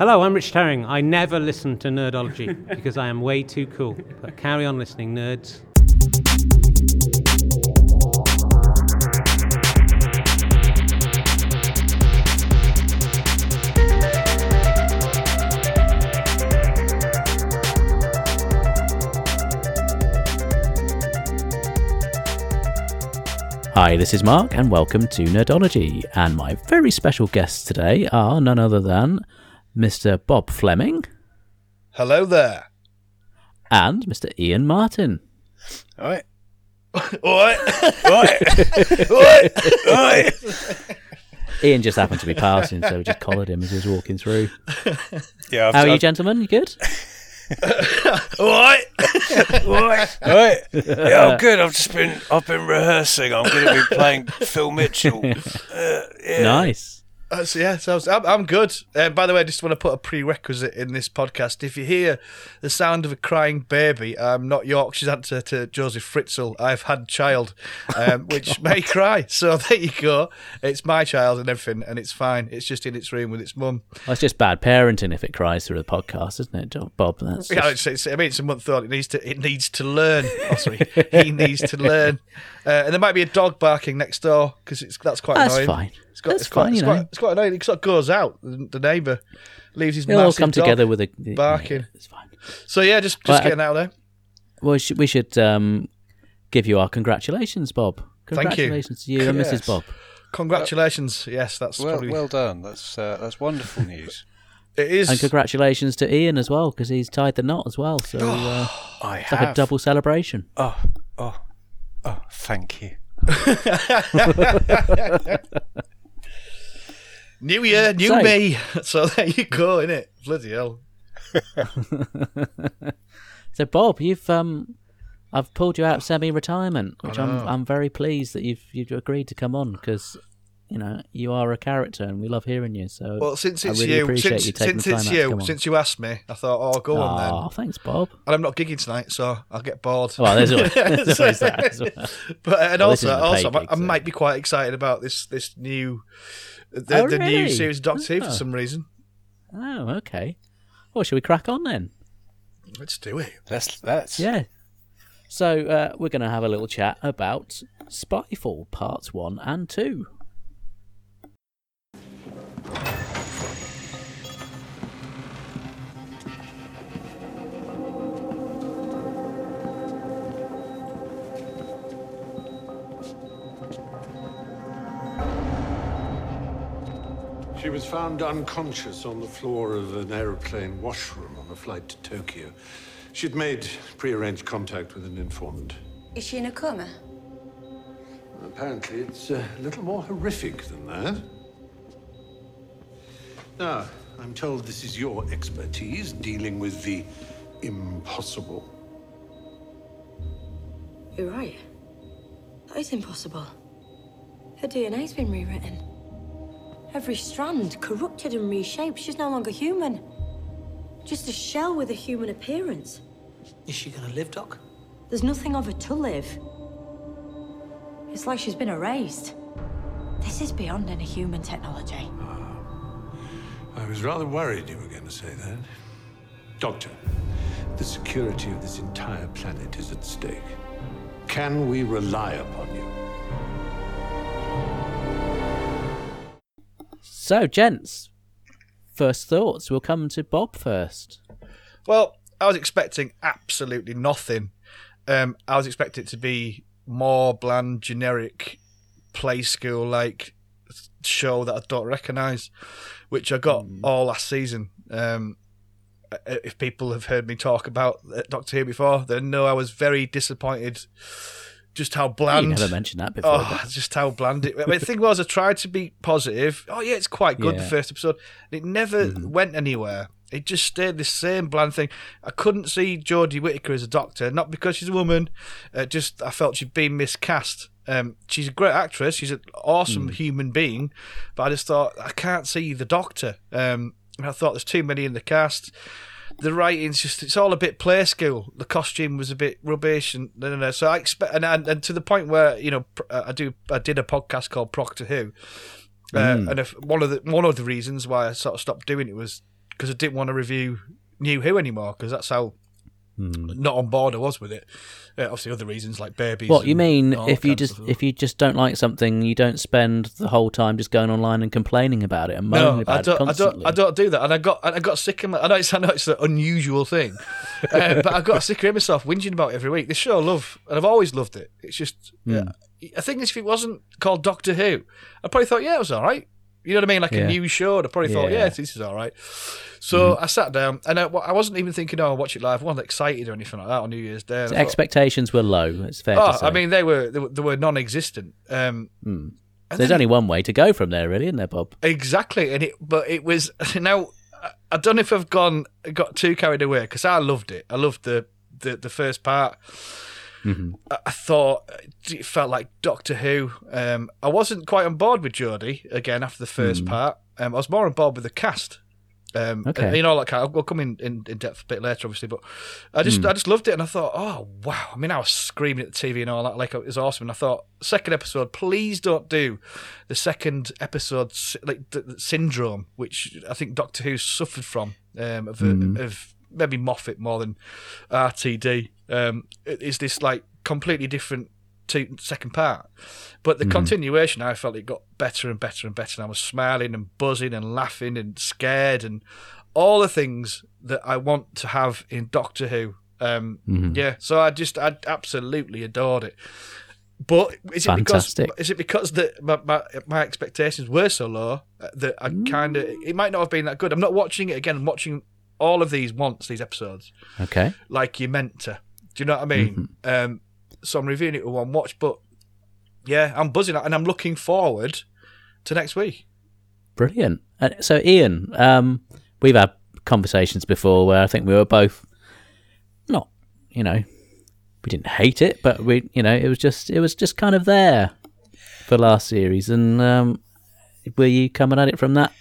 Hello, I'm Rich Herring. I never listen to Nerdology because I am way too cool. But carry on listening, nerds. Hi, this is Mark, and welcome to Nerdology. And my very special guests today are none other than Mr. Bob Fleming Hello there. and Mr. Ian Martin. All right. Oi, oi, oi, oi. Ian just happened to be passing, so we just collared him as he was walking through. Yeah, I've, How are you, I've- gentlemen? You good? Oi, oi. Right. Yeah, I'm good. I've just been I've been rehearsing. I'm going to be playing Phil Mitchell. Uh, yeah. Nice. Uh, so yeah, so I'm, I'm good. Uh, by the way, I just want to put a prerequisite in this podcast. If you hear the sound of a crying baby, I'm not Yorkshire's answer to Joseph Fritzl. I've had child, um, which may cry. So there you go. It's my child and everything, and it's fine. It's just in its room with its mum. Well, it's just bad parenting if it cries through the podcast, isn't it, Bob? That's Yeah, it's, it's, I mean, it's a month old. It needs to. It needs to learn. Oh, sorry, he needs to learn. Uh, and there might be a dog barking next door because it's that's quite That's annoying. That's fine. It's got, That's it's quite, fine, It's you know. quite, it's quite annoying. It sort of goes out. The, the neighbour leaves his It'll all massive come dog together with a barking. It's fine. So yeah, just just Well, I- getting out there. Well, we should, we should um, give you our congratulations, Bob. Thank you. Congratulations to you and Yes. Mrs. Bob. Congratulations. yes, that's Well, probably well done. That's uh, that's wonderful news. it is. And congratulations to Ian as well, because he's tied the knot as well. So uh, I it's like a double celebration. Oh, oh, oh! Thank you. New year, new So- me. So there you go, innit? Bloody hell. So, Bob, you've um, I've pulled you out of semi-retirement, which I'm. I'm very pleased that you've you've agreed to come on because you know you are a character and we love hearing you. So, Well, since it's really you, since, you since it's out to come you, since you asked me, I thought, oh, go on then. oh, thanks, Bob. And I'm not gigging tonight, so I'll get bored. Well, there's always, there's always that well. But and Well, also, also, I, gig, I so- might be quite excited about this this new the, Oh, the new series of Doctor Who Oh. for some reason. Oh, okay. Well, should we crack on then? Let's do it. That's that's Yeah. So uh, we're going to have a little chat about Spyfall parts one and two. She was found unconscious on the floor of an aeroplane washroom on a flight to Tokyo. She'd made prearranged contact with an informant. Is she in a coma? Apparently, it's a little more horrific than that. Now, I'm told this is your expertise, dealing with the impossible. You're right. That is impossible. Her DNA's been rewritten. Every strand corrupted and reshaped. She's no longer human. Just a shell with a human appearance. Is she gonna live, Doc? There's nothing of her to live. It's like she's been erased. This is beyond any human technology. Ah, I was rather worried you were going to say that. Doctor, the security of this entire planet is at stake. Can we rely upon you? So, gents, first thoughts. We'll come to Bob first. Well, I was expecting absolutely nothing. Um, I was expecting it to be more bland, generic, play school like show that I don't recognise, which I got all last season. Um, if people have heard me talk about uh, Doctor Who before, they know I was very disappointed. Just how bland. You never mentioned that before. Oh, just how bland it. I mean, the thing was, I tried to be positive. Oh yeah, it's quite good. The first episode, it never went anywhere. It just stayed the same bland thing. I couldn't see Jodie Whittaker as a doctor, not because she's a woman. Uh, just I felt she'd been miscast. Um, she's a great actress. She's an awesome human being, but I just thought I can't see the doctor. Um, and I thought there's too many in the cast the writing's just it's all a bit play school. The costume was a bit rubbish, and no, no, no. So I expect, and, and, and to the point where you know, uh, I do, I did a podcast called Proctor Who, uh, and if one of the one of the reasons why I sort of stopped doing it was because I didn't want to review New Who anymore because that's how not on board I was with it. Uh, obviously, other reasons like babies. What you mean? If you just if you just don't like something, you don't spend the whole time just going online and complaining about it and moaning no, about I don't, it I don't, I don't do that, and I got, and I got sick of. My, I know it's, I know it's an unusual thing, uh, but I got sick of myself whinging about it every week. This show I love, and I've always loved it. It's just, yeah, I think if it wasn't called Doctor Who, I probably thought, yeah, it was all right. You know what I mean? Like Yeah. a new show, and I probably thought, Yeah. this is all right. So I sat down, and I, I wasn't even thinking, oh, I'll watch it live. I wasn't excited or anything like that on New Year's Day. Thought- Expectations were low. It's fair oh, to say. I mean, they were, they were, they were non-existent. Um, and There's then- only one way to go from there, really, isn't there, Bob? Exactly, and it but it was now. I- I don't know if I've gone got too carried away because I loved it. I loved the the, the first part. I, I thought it felt like Doctor Who. Um, I wasn't quite on board with Jodie again after the first part. Um, I was more on board with the cast. Um, Okay. and, you know, like I'll, we'll come in, in, in depth a bit later, obviously, but I just I just loved it, and I thought, oh wow! I mean, I was screaming at the TV and all that, like it was awesome. And I thought, second episode, please don't do the second episode like the, the syndrome, which I think Doctor Who suffered from um, of, of maybe Moffat more than RTD. Um, is this like completely different to second part. But the continuation, I felt it got better and better and better. And I was smiling and buzzing and laughing and scared and all the things that I want to have in Doctor Who. Um, Yeah, so I just, I absolutely adored it. But is it Fantastic. because is it because that my, my my expectations were so low uh, that I kind of it might not have been that good. I'm not watching it again. I'm watching all of these once these episodes Okay. like you're meant to. Do you know what I mean? Um, so I'm reviewing it with one watch, but yeah, I'm buzzing and I'm looking forward to next week. Brilliant. Uh, so, Ian, um, we've had conversations before where I think we were both not, you know, we didn't hate it, but we, you know, it was just, it was just kind of there for last series. And um, were you coming at it from that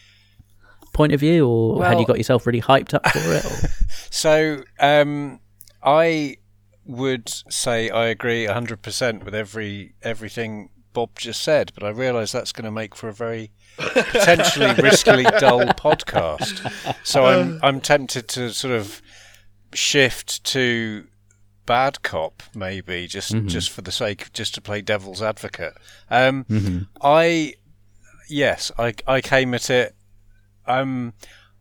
point of view, or had you got yourself really hyped up for it? So um, I would say I agree 100% with every everything Bob just said, but I realise that's going to make for a very potentially riskily dull podcast. So I'm I'm tempted to sort of shift to bad cop maybe just just for the sake of just to play devil's advocate. Um, I yes, I I came at it um,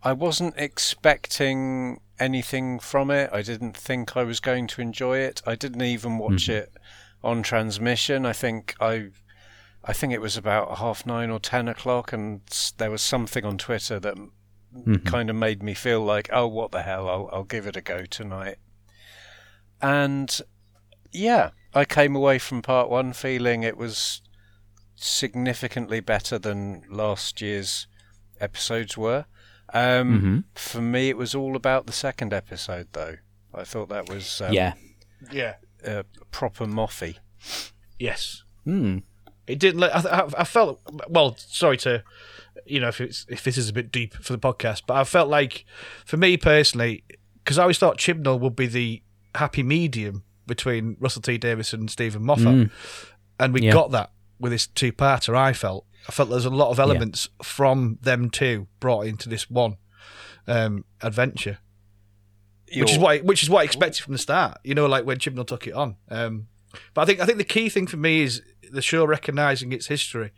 I wasn't expecting anything from it. I didn't think I was going to enjoy it. I didn't even watch it on transmission. I think I, I think it was about half nine or ten o'clock, and there was something on Twitter that kind of made me feel like, oh, what the hell? I'll, I'll give it a go tonight. And yeah, I came away from part one feeling it was significantly better than last year's episodes were. Um, For me, it was all about the second episode, though. I thought that was um, yeah. Yeah. uh, proper Moffy. Yes. Hmm. It didn't. Let, I, I, I felt well. Sorry to, you know, if it's if this is a bit deep for the podcast, but I felt like, for me personally, because I always thought Chibnall would be the happy medium between Russell T Davies and Steven Moffat, and we Yeah. got that with this two-parter. I felt. I felt there's a lot of elements from them two brought into this one um, adventure, which is what I, which is what I expected from the start. You know, like when Chibnall took it on. Um, but I think I think the key thing for me is the show recognizing its history.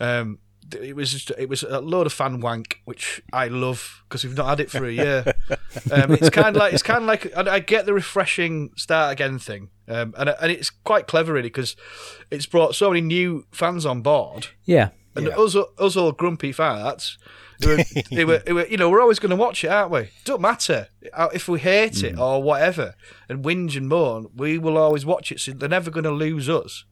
Um, it was just, it was a load of fan wank, which I love because we've not had it for a year. um, it's kind of like it's kind of like I, I get the refreshing start again thing, um, and and it's quite clever really because it's brought so many new fans on board. Yeah. And us, us all grumpy farts, who were, they were, you know, we're always going to watch it, aren't we? Don't matter Uh, if we hate it or whatever, and whinge and moan, we will always watch it. So they're never going to lose us.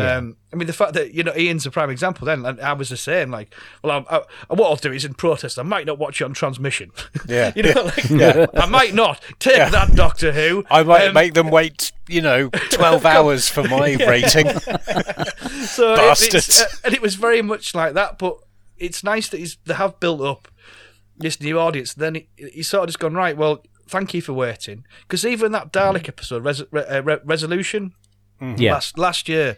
Um, I mean, the fact that you know Ian's a prime example. Then, and I was the same. Like, well, I, I, what I'll do is in protest, I might not watch it on transmission. Yeah. you know, like, I might not take that Doctor Who. I might Um, make them wait, you know, 12 hours for my rating. So Bastards. it's, uh, and it was very much like that. But it's nice that he's, they have built up this new audience. Then he, he's sort of just gone right. Well, thank you for waiting. Because even that Dalek episode, Res, Re, uh, Re, Resolution, Yeah. last last year,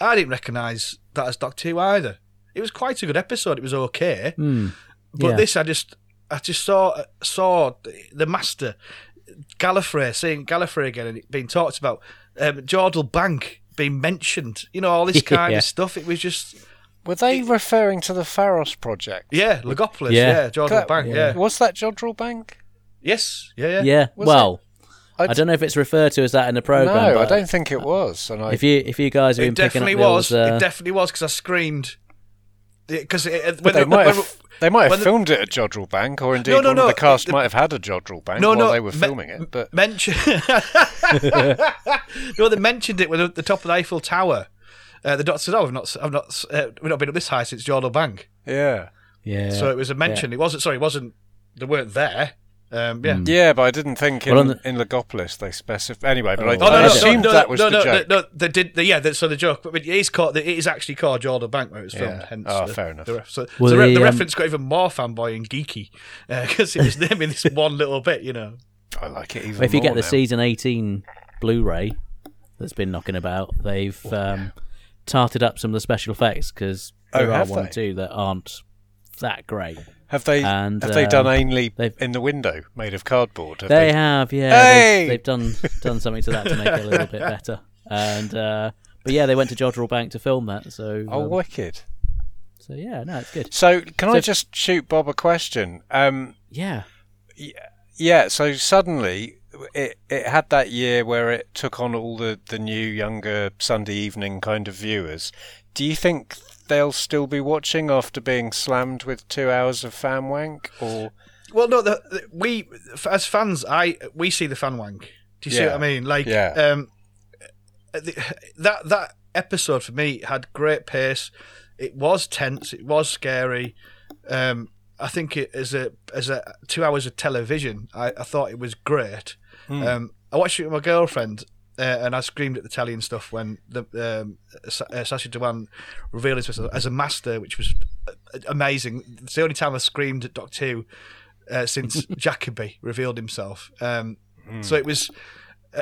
I didn't recognise that as Doctor Who either. It was quite a good episode. It was okay. But yeah. this, I just, I just saw saw the master Gallifrey saying Gallifrey again and it being talked about. Um, Jodrell Bank being mentioned. You know all this kind Yeah. of stuff. It was just Were they referring to the Pharos project? yeah, Logopolis. Yeah. Yeah, Jodrell Bank. Yeah. Was that Jodrell Bank? Yes. Yeah. Yeah. Yeah. Was well, I I, don't know if it's referred to as that in the program. no, I don't think it was. And I, If you if you guys have It been picking up definitely the was. old, uh, It definitely was because I screamed. Because but they might have they might have when the- filmed it at Jodrell Bank, or indeed No, no, one no, of the cast the- might have had a Jodrell Bank No, while no, they were me- filming it. But mention. no, they mentioned it with the top of the Eiffel Tower. Uh, the doctor said, "Oh, I've not, I've not, uh, we've not been up this high since Jodrell Bank." yeah, yeah. So it was a mention. It wasn't. Sorry, it wasn't. They weren't there. Um, yeah. yeah, but I didn't think in, Well, the- in Logopolis they specify anyway. But I, Oh, Oh, no, I no, assumed no, that was no, the no, joke. No, no, they did. The, yeah, the, so the joke, but it is called. It is actually called Jodrell Bank where it was filmed. Yeah. Hence, Oh, the, fair enough. The, so, Well, so the, the, the um, reference got even more fanboy and geeky because it was them in this one little bit. You know. I like it even Well, if you get the now. season 18 Blu-ray that's been knocking about, they've um, tarted up some of the special effects because Oh, there are one they? or two that aren't that great. Have they And, have they done um, Ainley in the window made of cardboard? Have They, have, yeah. Hey! They've, they've done done something to that to make it a little bit better. And uh, but yeah, they went to Jodrell Bank to film that. So Oh, um, wicked! so yeah, no, it's good. So can I just shoot Bob a question? Um, Yeah, yeah. So suddenly it it had that year where it took on all the the new younger Sunday evening kind of viewers. Do you think they'll still be watching after being slammed with two hours of fan wank? Or Well, no, the, the, we as fans, I we see the fan wank. Do you see what I mean? Like, Yeah. um, the, that that episode for me had great pace. It was tense. It was scary. Um, I think it as a as a two hours of television, I, I thought it was great. Um, I watched it with my girlfriend, uh, and I screamed at the telly and stuff when the um, uh, Sacha Dhawan revealed himself as a master, which was uh, amazing. It's the only time I screamed at Doctor Who uh, since Jacobi revealed himself. Um, So it was,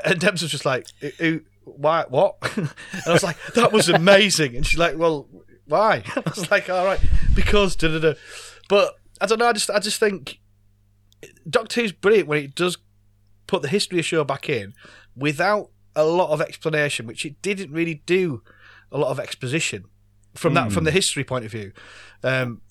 and Debs was just like, "Who? Why? What?" and I was like, "That was amazing." And she's like, "Well, why?" I was like, "All right, because." Da, da, da. But I don't know. I just, I just think Doctor Who's brilliant when it does put the history of show back in without a lot of explanation, which it didn't really do a lot of exposition from that from the history point of view. Um,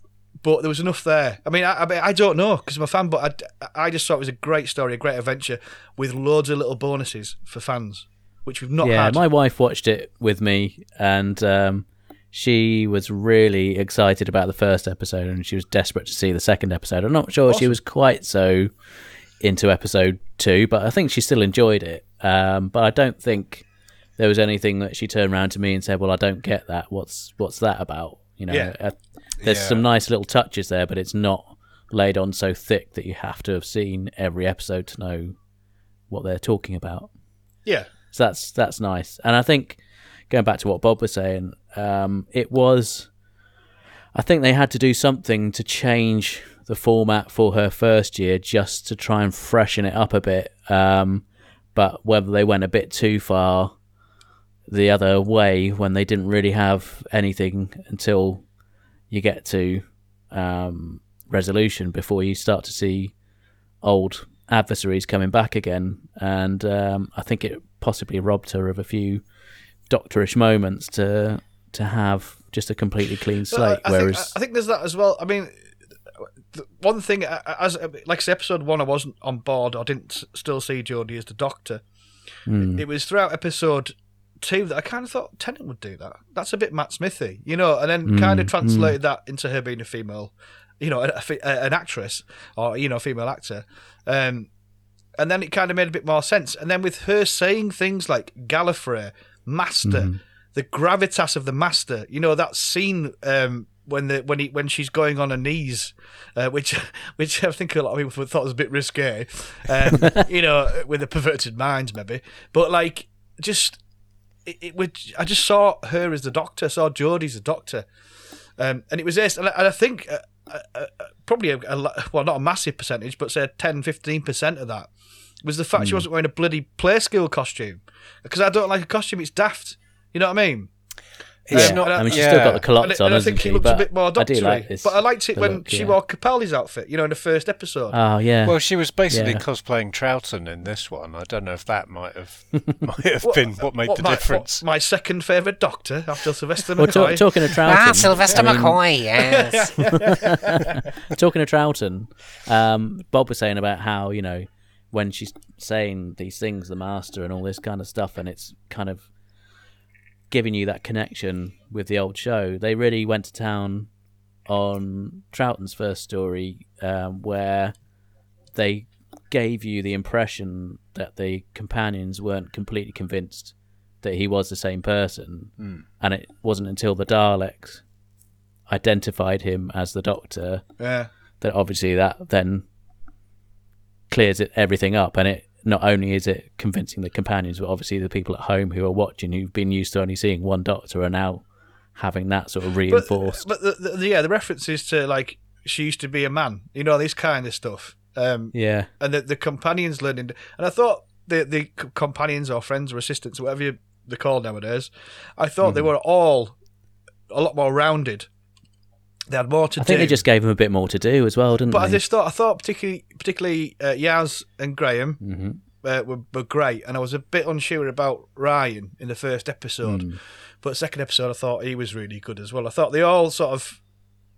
but there was enough there. I mean, I, I, I don't know because I'm a fan, but I, I just thought it was a great story, a great adventure with loads of little bonuses for fans, which we've not yeah. had. My wife watched it with me, and um, she was really excited about the first episode, and she was desperate to see the second episode. I'm not sure she was quite so into episode two, but I think she still enjoyed it. Um, but I don't think there was anything that she turned around to me and said, "Well, I don't get that. What's what's that about?" You know, Yeah. uh, there's Yeah. some nice little touches there, but it's not laid on so thick that you have to have seen every episode to know what they're talking about. yeah, So that's that's nice. And I think going back to what Bob was saying, um, it was. I think they had to do something to change the format for her first year just to try and freshen it up a bit. Um, but whether they went a bit too far the other way when they didn't really have anything until you get to um, resolution before you start to see old adversaries coming back again, and um, I think it possibly robbed her of a few doctorish moments to to have just a completely clean slate. I, I whereas, think, I think there's that as well. I mean, one thing as like episode one, I wasn't on board. I didn't still see Jodie as the Doctor. Hmm. It was throughout episode two that I kind of thought Tennant would do that. That's a bit Matt Smithy, you know, and then kind of Hmm. translated that into her being a female, you know, a, a, a- an actress or you know, a female actor. Um, and then it kind of made a bit more sense. And then with her saying things like Gallifrey, Master, the gravitas of the Master, you know, that scene um, when the when he when she's going on her knees, uh, which which I think a lot of people thought was a bit risque, um, you know, with a perverted mind maybe. But like, just it, it would. I just saw her as the Doctor, saw Jodie as the Doctor, um, and it was this. And I, and I think uh, uh, uh, probably a, a well, not a massive percentage, but say 10, 15 percent of that was the fact she wasn't wearing a bloody play school costume. Because I don't like a costume; it's daft. You know what I mean? It's yeah. not- I mean, she's yeah. still got the And, culottes I- on, and I think she? he looks a bit more I do like this. but I liked it when look, she yeah. wore Capaldi's outfit, you know, in the first episode. Oh yeah. Well, she was basically Yeah. cosplaying Troughton in this one. I don't know if that might have might have What- been what made the my, difference. what, my second favourite Doctor after Sylvester well, McCoy. ta- talking of Troughton. Ah, Sylvester I mean, McCoy, yes. talking of Troughton, um, Bob was saying about how you know when she's saying these things, the master and all this kind of stuff, and it's kind of giving you that connection with the old show. They really went to town on Troughton's first story, um, where they gave you the impression that the companions weren't completely convinced that he was the same person, and it wasn't until the Daleks identified him as the Doctor yeah. that obviously that then clears it everything up and it not only is it convincing the companions but obviously the people at home who are watching who've been used to only seeing one doctor are now having that sort of reinforced But, but the, the, yeah, the references to like she used to be a man, you know, this kind of stuff. Um, yeah and the, the companions learning. And I thought the the companions or friends or assistants, whatever you, they're called nowadays, I thought Hmm. they were all a lot more rounded. They had more to i do. I think they just gave him a bit more to do as well didn't they? But I just thought I thought particularly particularly uh, Yaz and Graham Mhm. uh, were, were great, and I was a bit unsure about Ryan in the first episode. Hmm. But second episode, I thought he was really good as well. I thought they all sort of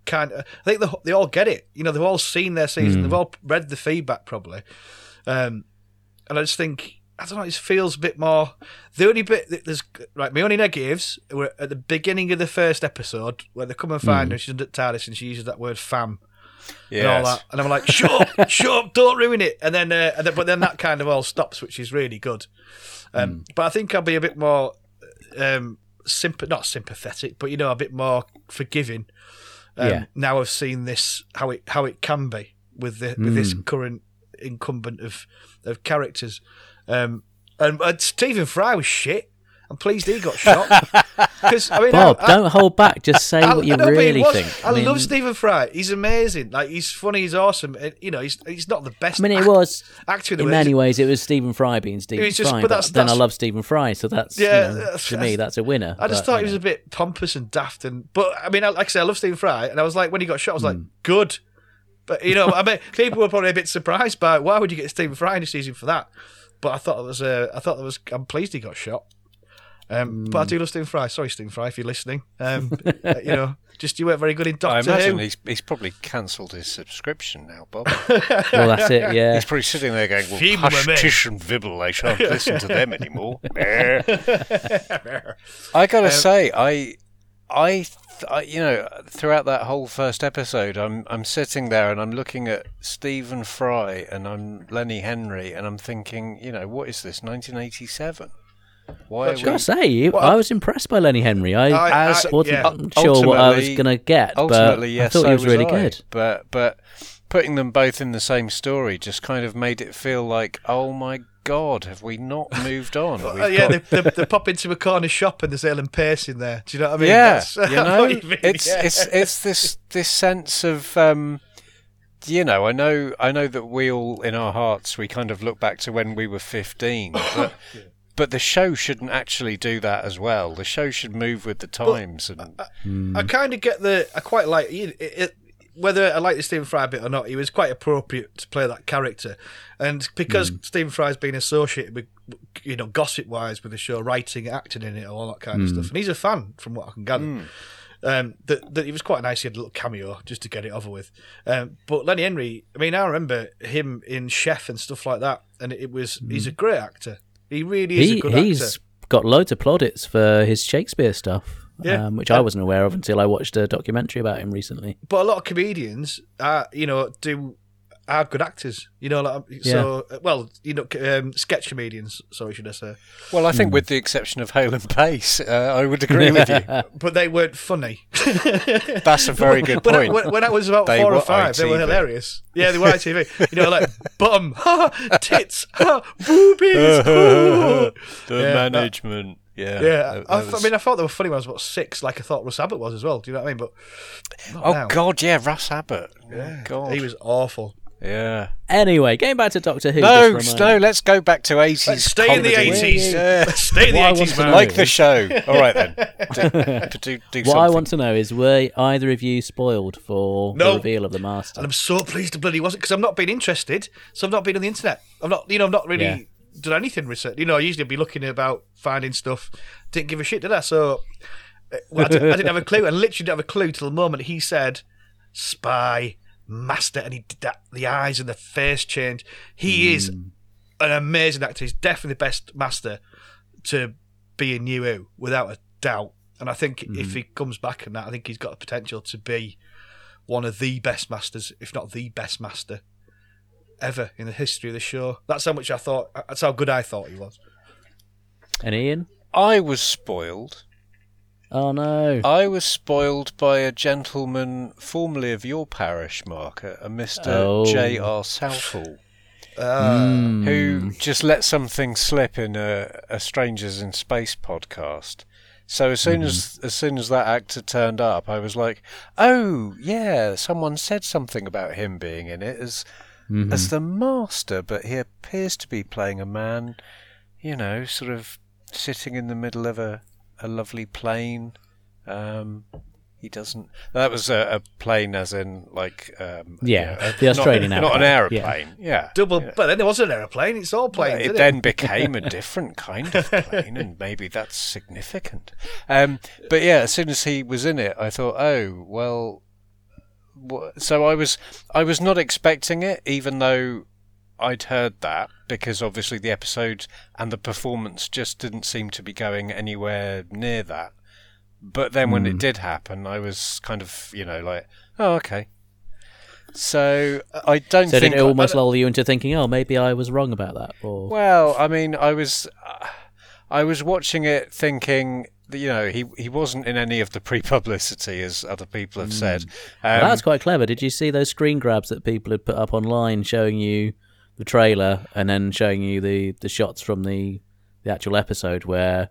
kind of. I think they, they all get it. You know, they've all seen their season. Hmm. They've all read the feedback probably, um, and I just think. I don't know. It feels a bit more. The only bit that there's right. My only negatives were at the beginning of the first episode where they come and find Hmm. her. She's under TARDIS and she uses that word "fam." and all that. And I'm like, shut up, shut up, don't ruin it. And then, uh, and then, but then that kind of all stops, which is really good. Um, Hmm. But I think I'll be a bit more, um, symp- not sympathetic, but you know, a bit more forgiving. Um, Yeah. Now I've seen this how it how it can be with the with this Hmm. current incumbent of of characters. Um, and, and Stephen Fry was shit. I'm pleased he got shot. Because I mean, bob I- I- don't hold back just say I- what you I know, but he really was- think I, mean, love Stephen Fry. He's amazing. Like he's funny. He's awesome. And, you know, he's he's not the best. I mean, it was actor in many ways. It was Stephen Fry being Stephen just- Fry, but but, that's- then I love Stephen Fry, so that's Yeah, you know, that's- to me that's a winner. I just but, thought he was know. a bit pompous and daft. And but I mean, like I say, I love Stephen Fry, and I was like, when he got shot, I was like, Hmm. good. But you know, I mean, people were probably a bit surprised by why would you get Stephen Fry in a season for that. But I thought it was, uh, I thought it was. I'm pleased he got shot. Um, But I Hmm. do love Stephen Fry. Sorry, Stephen Fry, if you're listening. Um, uh, you know, just you weren't very good in I imagine Who. he's he's probably cancelled his subscription now, Bob. Well, that's it. Yeah. He's probably sitting there going, "Well, Feeble hush, women." Tish and Vibble, I shan't listen to them anymore." I gotta say, I, I, th- I, you know, throughout that whole first episode, I'm I'm sitting there and I'm looking at Stephen Fry and I'm Lenny Henry and I'm thinking, you know, what is this? 1987? Why are Well, we? Gotta say, I was impressed by Lenny Henry. I, I- as- I- wasn't yeah. sure what I was going to get, but Ultimately, I thought he was really good. But but putting them both in the same story just kind of made it feel like, oh my god, have we not moved on? Uh, yeah, got- they, they, they pop into a corner shop and there's Hale and Pace in there. Do you know what I mean? yeah, That's- you know, what mean, it's yeah. it's it's this this sense of. Um, you know, I know, I know that we all, in our hearts, we kind of look back to when we were fifteen, but but the show shouldn't actually do that as well. The show should move with the times, and I kind of get the. I quite like it, it, whether I like the Stephen Fry bit or not. He was quite appropriate to play that character, and because Stephen Fry's been associated with, you know, gossip wise with the show, writing, acting in it, all that kind of stuff, and he's a fan from what I can gather. Um, that, that it was quite nice. He had a little cameo just to get it over with. Um, but Lenny Henry, I mean, I remember him in Chef and stuff like that, and it was he's a great actor. He really is a He good he's actor. got loads of plaudits for his Shakespeare stuff, Yeah. um, which I wasn't aware of until I watched a documentary about him recently. but a lot of comedians, are, you know, do are good actors. You know, like, so well, you know, um, sketch comedians. Sorry, should I say? well, I think Hmm. with the exception of Hale and Pace, uh, I would agree with you. But they weren't funny. That's a very good when, I, point. when, when I was about They four or five, they were hilarious. Yeah, they were ITV. You know, like bum, ha, tits, ha, boobies. ooh. the Yeah, that- management, yeah, Yeah, that- I, that I was- mean, I thought they were funny when I was about six, like I thought Russ Abbott was as well. Do you know what I mean? But oh now. God, yeah, Russ Abbott. Oh, God, he was awful. Yeah. Anyway, going back to Doctor Who. No, just for a no. Let's go back to 80s. Let's stay in the 80s. Yeah. Let's stay in the What I 80s, to man. know- Like the show. All right then. Do, do, do What I want to know is, were either of you spoiled for No. the reveal of the Master? And I'm so pleased to bloody wasn't because I've not been interested, so I've not been on the internet. I'm not, you know, I've not really Yeah. Done anything research. You know, I usually be looking about finding stuff. Didn't give a shit, did I? So uh, well, I, didn't, I didn't have a clue. I literally didn't have a clue till the moment he said spy master, and he did that. The eyes and the face change. He is Hmm. an amazing actor. He's definitely the best master to be in New Who, without a doubt. And I think Hmm. if he comes back and that, I think he's got the potential to be one of the best masters, if not the best master ever in the history of the show. That's how much I thought. That's how good I thought he was. And Ian? I was spoiled. Oh no! I was spoiled by a gentleman formerly of your parish, Mark, a, a Mr. Oh. J.R. Southall, Hmm. who just let something slip in a, a Strangers in Space podcast. So as soon as as soon as that actor turned up, I was like, "Oh yeah, someone said something about him being in it as as the master, but he appears to be playing a man, you know, sort of sitting in the middle of a a lovely plane. Um, he doesn't. That was a, a plane, as in like um, Yeah, you know, the Australian not, not an aeroplane, aeroplane. Yeah, Double, yeah. but then it wasn't an aeroplane. It's all planes. It isn't then it? became a different kind of plane, and maybe that's significant. Um, but yeah, as soon as he was in it, I thought, oh well. So I was, I was not expecting it, even though I'd heard that, because obviously the episode and the performance just didn't seem to be going anywhere near that. But then when it did happen, I was kind of, you know, like, oh okay. So I don't so think did it almost lull you into thinking, oh, maybe I was wrong about that? Or well, I mean, I was, uh, I was watching it thinking, you know, he he wasn't in any of the pre-publicity as other people have said. Um, Well, that's quite clever. Did you see those screen grabs that people had put up online showing you the trailer and then showing you the, the shots from the the actual episode where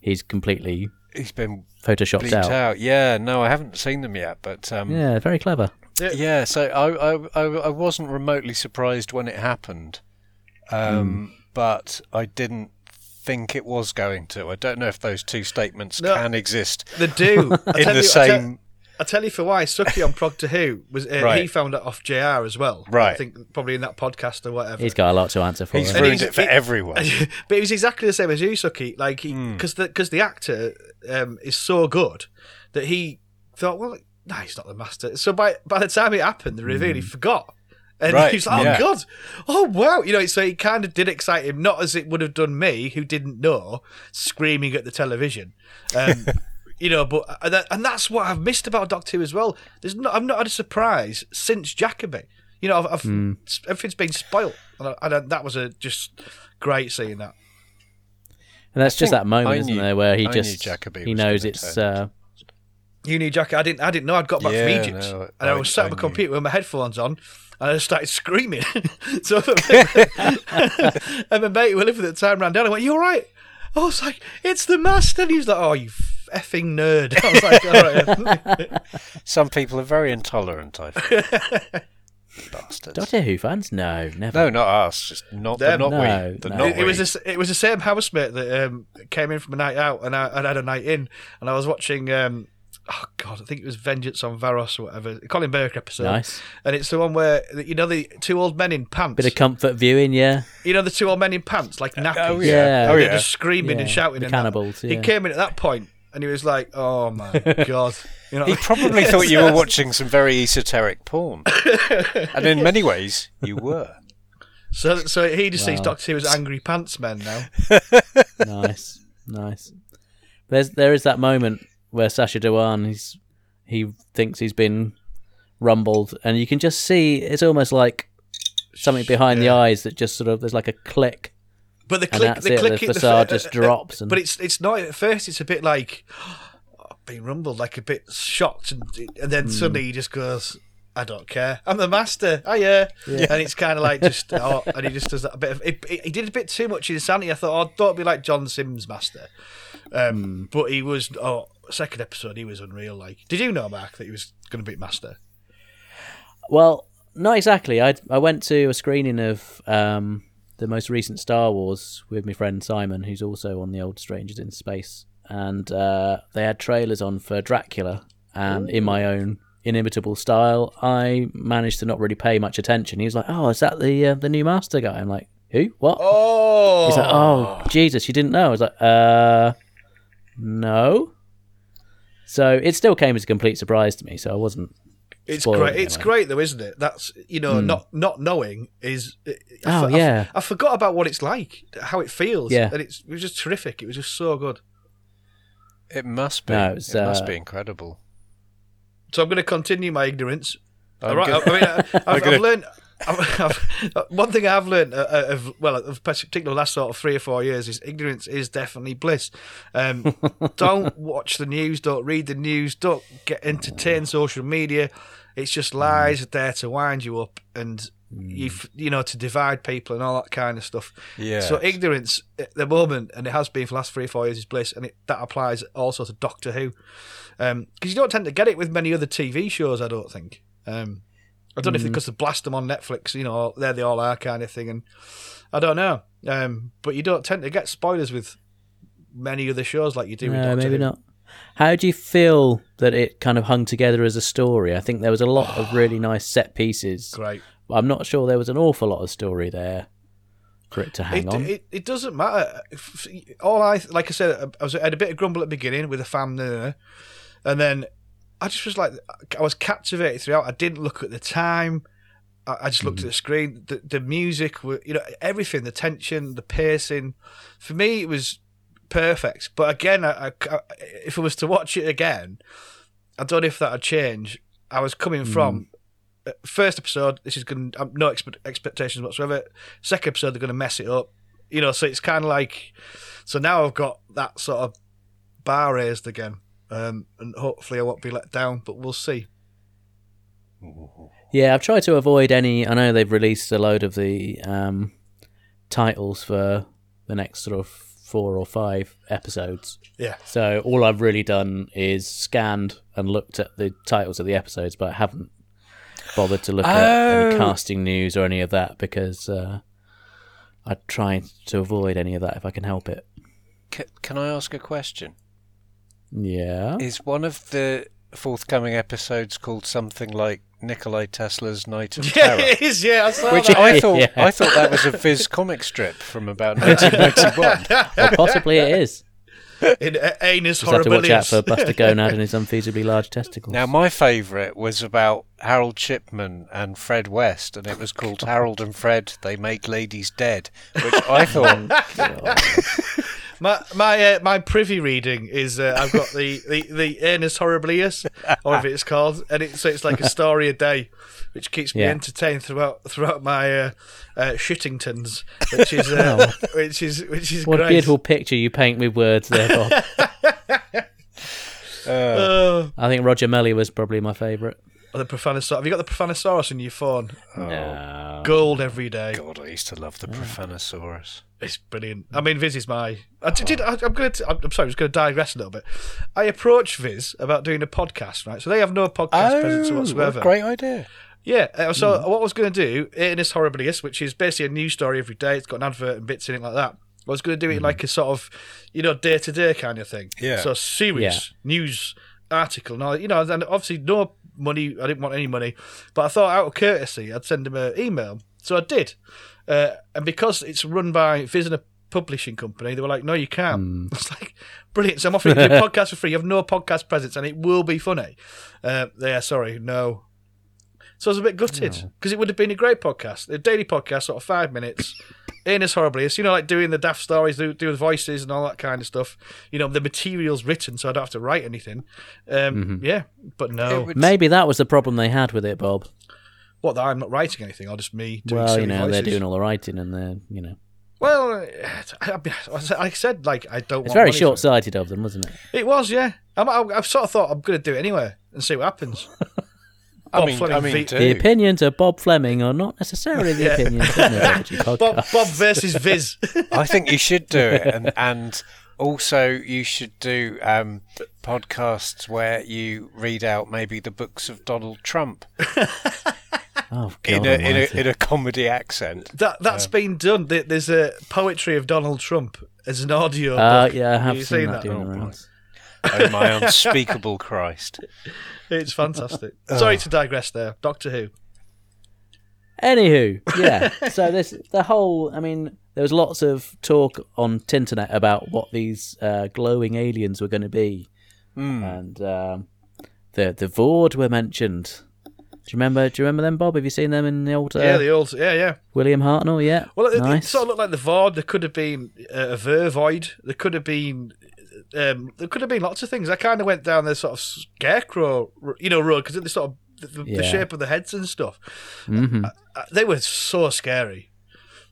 he's completely he's been photoshopped out? out. Yeah, no, I haven't seen them yet, but um, Yeah, very clever. yeah. So I, I I I wasn't remotely surprised when it happened, um, but I didn't think it was going to. I don't know if those two statements No. can exist They do. In the you, I tell- same. I tell you for why Suki on Prog to Who was uh, he found it off JR as well. Right, I think probably in that podcast or whatever. He's got a lot to answer for. He's him. Ruined he's- it for he- everyone. but it was exactly the same as you, Suki. Like Hmm. because the because the actor um, is so good that he thought, well, no, he's not the master. So by by the time it happened, the reveal, he forgot. And. Right, he was like, oh, yeah. God. Oh, wow. You know, so it kind of did excite him, not as it would have done me, who didn't know, screaming at the television. Um, you know, but, and, that's what I've missed about Doctor Who as well. There's not, I've not had a surprise since Jacobi. You know, I've, I've Hmm. everything's been spoilt. And, I, and I, that was a just great seeing that. And that's just that moment, I isn't there, where he I just Jacobi he knows it's uh, You knew Jack. I didn't. I didn't know. I'd got back Yeah, from Egypt, no, and I I- was sat I at my computer with my headphones on, and I just started screaming. so, and my mate who lived with at the time ran down. and went, "You all right?" I was like, "It's the master." And he was like, "Oh, you effing nerd!" I was like, "All right." Some people are very intolerant. I think. Bastards. Doctor Who fans. No, never. No, not us. Just not the Them. not No, we. The no. not it, it was we. the it was the same housemate that um, came in from a night out, and I, I had a night in, and I was watching. Um, oh God, I think it was Vengeance on Varos or whatever, Colin Baker episode. Nice. And it's the one where you know the two old men in pants. Bit of comfort viewing, yeah. You know the two old men in pants, like oh, nappies. Oh Yeah. yeah. Oh They're just screaming and shouting. the and that. cannibals, He came in at that point and he was like, "Oh my god!" You know, He probably thought you were watching some very esoteric porn, and in many ways you were. So, so he just sees Wow. Doctor Who as angry pants men now. nice, nice. There's there is that moment where Sacha Dhawan he's he thinks he's been rumbled, and you can just see it's almost like something behind the eyes that just sort of there's like a click. But the click, the it, click, the the facade fa- just drops and- But it's it's not at first. It's a bit like oh, being rumbled, like a bit shocked, and and then Hmm. suddenly he just goes. I don't care. I'm the master. Oh yeah, and it's kind of like just, oh, and he just does that a bit of. It, it- he did a bit too much insanity. I thought, oh, don't be like John Simm's, master. Um, Hmm. But he was. Oh, second episode, he was unreal. Like, did you know, Mark, that he was going to beat master? Well, not exactly. I I went to a screening of um, the most recent Star Wars with my friend Simon, who's also on the old Strangers in Space, and uh, they had trailers on for Dracula, and in my own inimitable style, I managed to not really pay much attention. He was like, "Oh, is that the uh, the new Master guy?" I'm like, "Who? What?" Oh, He's like, "Oh, Jesus, you didn't know?" I was like, "Uh, no." So it still came as a complete surprise to me. So I wasn't. It's great. It's way. great though, isn't it? That's you know, not not knowing is. I Oh, f- I f- yeah. I forgot about what it's like, how it feels. Yeah. and it's, it was just terrific. It was just so good. It must be. No, it it's, must uh, be incredible. So I'm going to continue my ignorance. I'm All right. gonna- I mean, I- I've, I'm gonna- I've learned. I've, I've, one thing I've learned, uh, uh, of, well, of particularly the last sort of three or four years, is ignorance is definitely bliss. Um, don't watch the news. Don't read the news. Don't get entertained social media. It's just lies there to wind you up and you you know to divide people and all that kind of stuff. Yeah. So ignorance at the moment, and it has been for the last three or four years, is bliss, and it, that applies also to Doctor Who, because you don't tend to get it with many other TV shows. I don't think. Um, I don't know if because they blast them on Netflix, you know, there they all are kind of thing, and I don't know. Um, but you don't tend to get spoilers with many other shows like you do. with No, maybe Who. not. How do you feel that it kind of hung together as a story? I think there was a lot of really nice set pieces. Great. but I'm not sure there was an awful lot of story there for it to hang It, on. it, it doesn't matter. All I like I said, I was I had a bit of grumble at the beginning with the family, and then I just was like, I was captivated throughout. I didn't look at the time. I, I just looked Mm-hmm. at the screen. The, the music, were- you know, everything, the tension, the pacing. For me, it was perfect. But again, I, I- if I was to watch it again, I don't know if that would change. I was coming from Mm. uh, first episode. This is going to no expe- expectations whatsoever. Second episode, they're going to mess it up. You know, so it's kind of like. So now I've got that sort of bar raised again, um, and hopefully I won't be let down. But we'll see. Yeah, I've tried to avoid any. I know they've released a load of the um, titles for the next sort of four or five episodes. Yeah. So all I've really done is scanned and looked at the titles of the episodes, but I haven't bothered to look at any Oh. casting news or any of that because uh, I try to avoid any of that if I can help it. C- can I ask a question? Yeah. Is one of the forthcoming episodes called something like Nikolai Tesla's Night of Terror? Yeah, it is. Yeah, I saw Which that. I thought Yeah. I thought that was a Viz comic strip from about 1991. Or possibly it is. in uh, Anus Just have to watch out for Buster Gonad and his unfeasibly large testicles. Now, my favourite was about Harold Shipman and Fred West, and it was called Harold and Fred They Make Ladies Dead, which I thought My my uh, my privy reading is uh, I've got the the the Anus Horribilis, or whatever it's called, and it, so it's like a story a day, which keeps me Yeah. entertained throughout throughout my uh, uh, shittingtons, which is uh, which is which is what great. a beautiful picture you paint with words there, Bob. Oh, I think Roger Melly was probably my favourite. the Profanosaurus. Have you got the Profanosaurus in your phone? No. Gold every day. God, I used to love the Profanosaurus. It's brilliant. I mean, Viz is my. I did. did- I, I'm going to. I'm sorry. I'm just going to digress a little bit. I approached Viz about doing a podcast, right? So they have no podcast presence Oh, what whatsoever. a great idea! Yeah. uh, So what I was going to do, Anus Horribilis, which is basically a news story every day. It's got an advert and bits in it like that. I was going to do it like a sort of, you know, day to day kind of thing. Yeah. So series, Yeah. news article, and all, you know, and obviously no money. I didn't want any money, but I thought out of courtesy, I'd send him an email. So I did, uh, and because it's run by Viz and a publishing company, they were like, "No, you can't." It's like brilliant. So I'm offering you a podcast for free. You have no podcast presence, and it will be funny. Uh, yeah, sorry, no. So I was a bit gutted because it would have been a great podcast, a daily podcast, sort of five minutes. Anus as you know, like doing the daft stories, do, do the voices and all that kind of stuff. You know, the material's written, so I don't have to write anything. Um, Yeah, but no. Would- Maybe that was the problem they had with it, Bob. What, that I'm not writing anything, or just me doing Well, silly you know, voices? they're doing all the writing and they're, you know. Well, I, I, I said, like, I don't It's want very money for it. short sighted of them, wasn't it? It was, yeah. I'm, I, I've sort of thought I'm going to do it anyway and see what happens. I mean, Fleming I mean, v- too. The opinions of Bob Fleming are not necessarily the Yeah. opinions of Nerdology podcast. Bob, Bob versus Viz. I think you should do it, and and also you should do um, podcasts where you read out maybe the books of Donald Trump. Oh in a, in a in a comedy accent. That that's been done. There's a poetry of Donald Trump as an audio. Uh, book. yeah, I have you seen, seen that, that? Oh, the boy. rounds. Oh my unspeakable Christ! It's fantastic. Sorry to digress there. Doctor Who. Anywho, yeah. so this the whole. I mean, there was lots of talk on Tinternet about what these uh, glowing aliens were going to be, and um, the the Voord were mentioned. Do you remember? Do you remember them, Bob? Have you seen them in the old uh, yeah, the old. Yeah, yeah. William Hartnell? Yeah. Well, it, it sort of looked like the Voord. There could have been uh, a Vervoid. There could have been. Um, there could have been lots of things. I kind of went down the sort of scarecrow, you know, road because the sort of the, the, the shape of the heads and stuff. hmm Uh, they were so scary.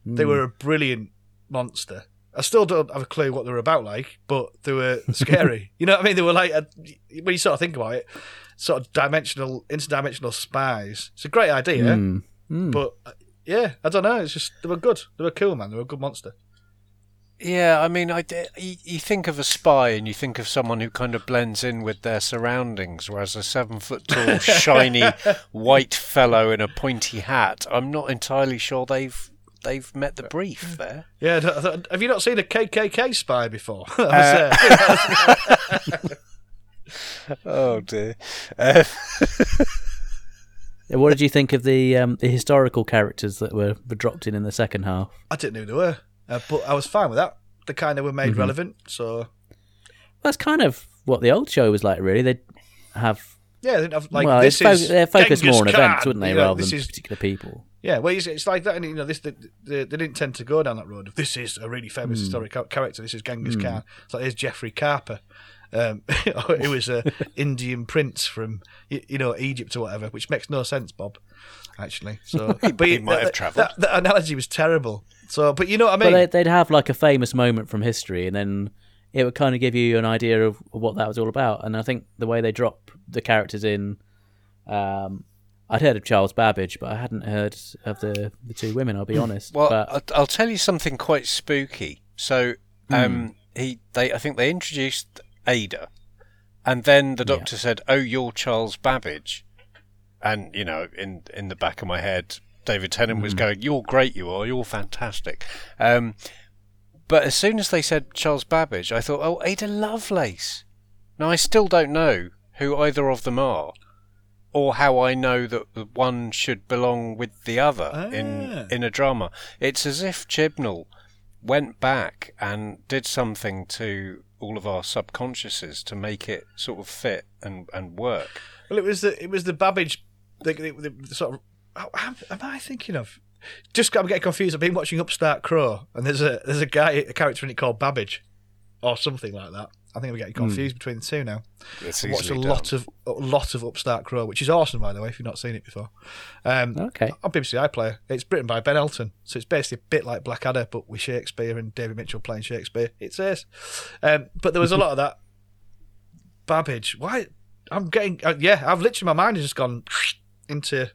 They Hmm. were a brilliant monster. I still don't have a clue what they were about, like, but they were scary. you know what I mean? They were like, a, when you sort of think about it, sort of dimensional, interdimensional spies. It's a great idea, Mm. Mm. but uh, yeah, I don't know. It's just they were good. They were cool, man. They were a good monster. Yeah, I mean, I, you, you think of a spy and you think of someone who kind of blends in with their surroundings, whereas a seven foot tall, shiny white fellow in a pointy hat, I'm not entirely sure they've they've met the brief there. Yeah, have you not seen a KKK spy before? Uh, Oh dear. Uh, What did you think of the um, the historical characters that were, were dropped in in the second half? I didn't know who they were, uh, but I was fine with that. They kind of were made Mm-hmm. relevant, so That's kind of what the old show was like, really. They'd have yeah, they didn't have like well, this it's fo- is they're focused Genghis more on Khan, events, wouldn't they, you know, rather than is particular people. Yeah, well, it's, it's like that, and you know, this they, they, they didn't tend to go down that road. Of this is a really famous historic character. This is Genghis Khan. It's like here's Jeffrey Carper, um, who was a Indian prince from y- you know Egypt or whatever, which makes no sense, Bob. Actually, so but he might have travelled. That, that analogy was terrible. So, but you know what I mean? they, they'd have like a famous moment from history, and then it would kind of give you an idea of what that was all about. And I think the way they drop the characters in, um, I'd heard of Charles Babbage, but I hadn't heard of the the two women. I'll be honest. well, but I'll, I'll tell you something quite spooky. So, um, he they I think they introduced Ada, and then the doctor said, "Oh, you're Charles Babbage," and you know, in in the back of my head, David Tennant was going, "You're great, you are. You're fantastic." Um, but as soon as they said Charles Babbage, I thought, "Oh, Ada Lovelace." Now I still don't know who either of them are, or how I know that the one should belong with the other Ah. in in a drama. It's as if Chibnall went back and did something to all of our subconsciouses to make it sort of fit and, and work. Well, it was the it was the Babbage, the, the, the sort of. How am I thinking of? Just I'm getting confused. I've been watching Upstart Crow, and there's a there's a guy a character in it called Babbage, or something like that. I think I'm getting confused between the two now. It's I watched a easily lot of a lot of Upstart Crow, which is awesome by the way. If you've not seen it before, um, okay, on BBC iPlayer, it's written by Ben Elton, so it's basically a bit like Blackadder, but with Shakespeare and David Mitchell playing Shakespeare. It says, um, but there was a lot of that. Babbage, why? I'm getting uh, yeah. I've literally my mind has just gone into.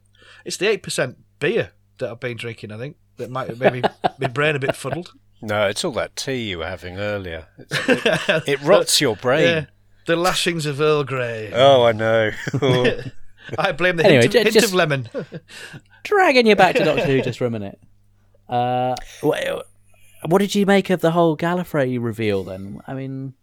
It's the eight percent beer that I've been drinking. I think that might have made me, my brain a bit fuddled. No, it's all that tea you were having earlier. It, it rots your brain. Yeah, the lashings of Earl Grey. Oh, I know. I blame the Anyway, hint, of, ju- hint of lemon. dragging you back to Doctor Who just for a minute. Uh, wh- what did you make of the whole Gallifrey reveal? Then, I mean,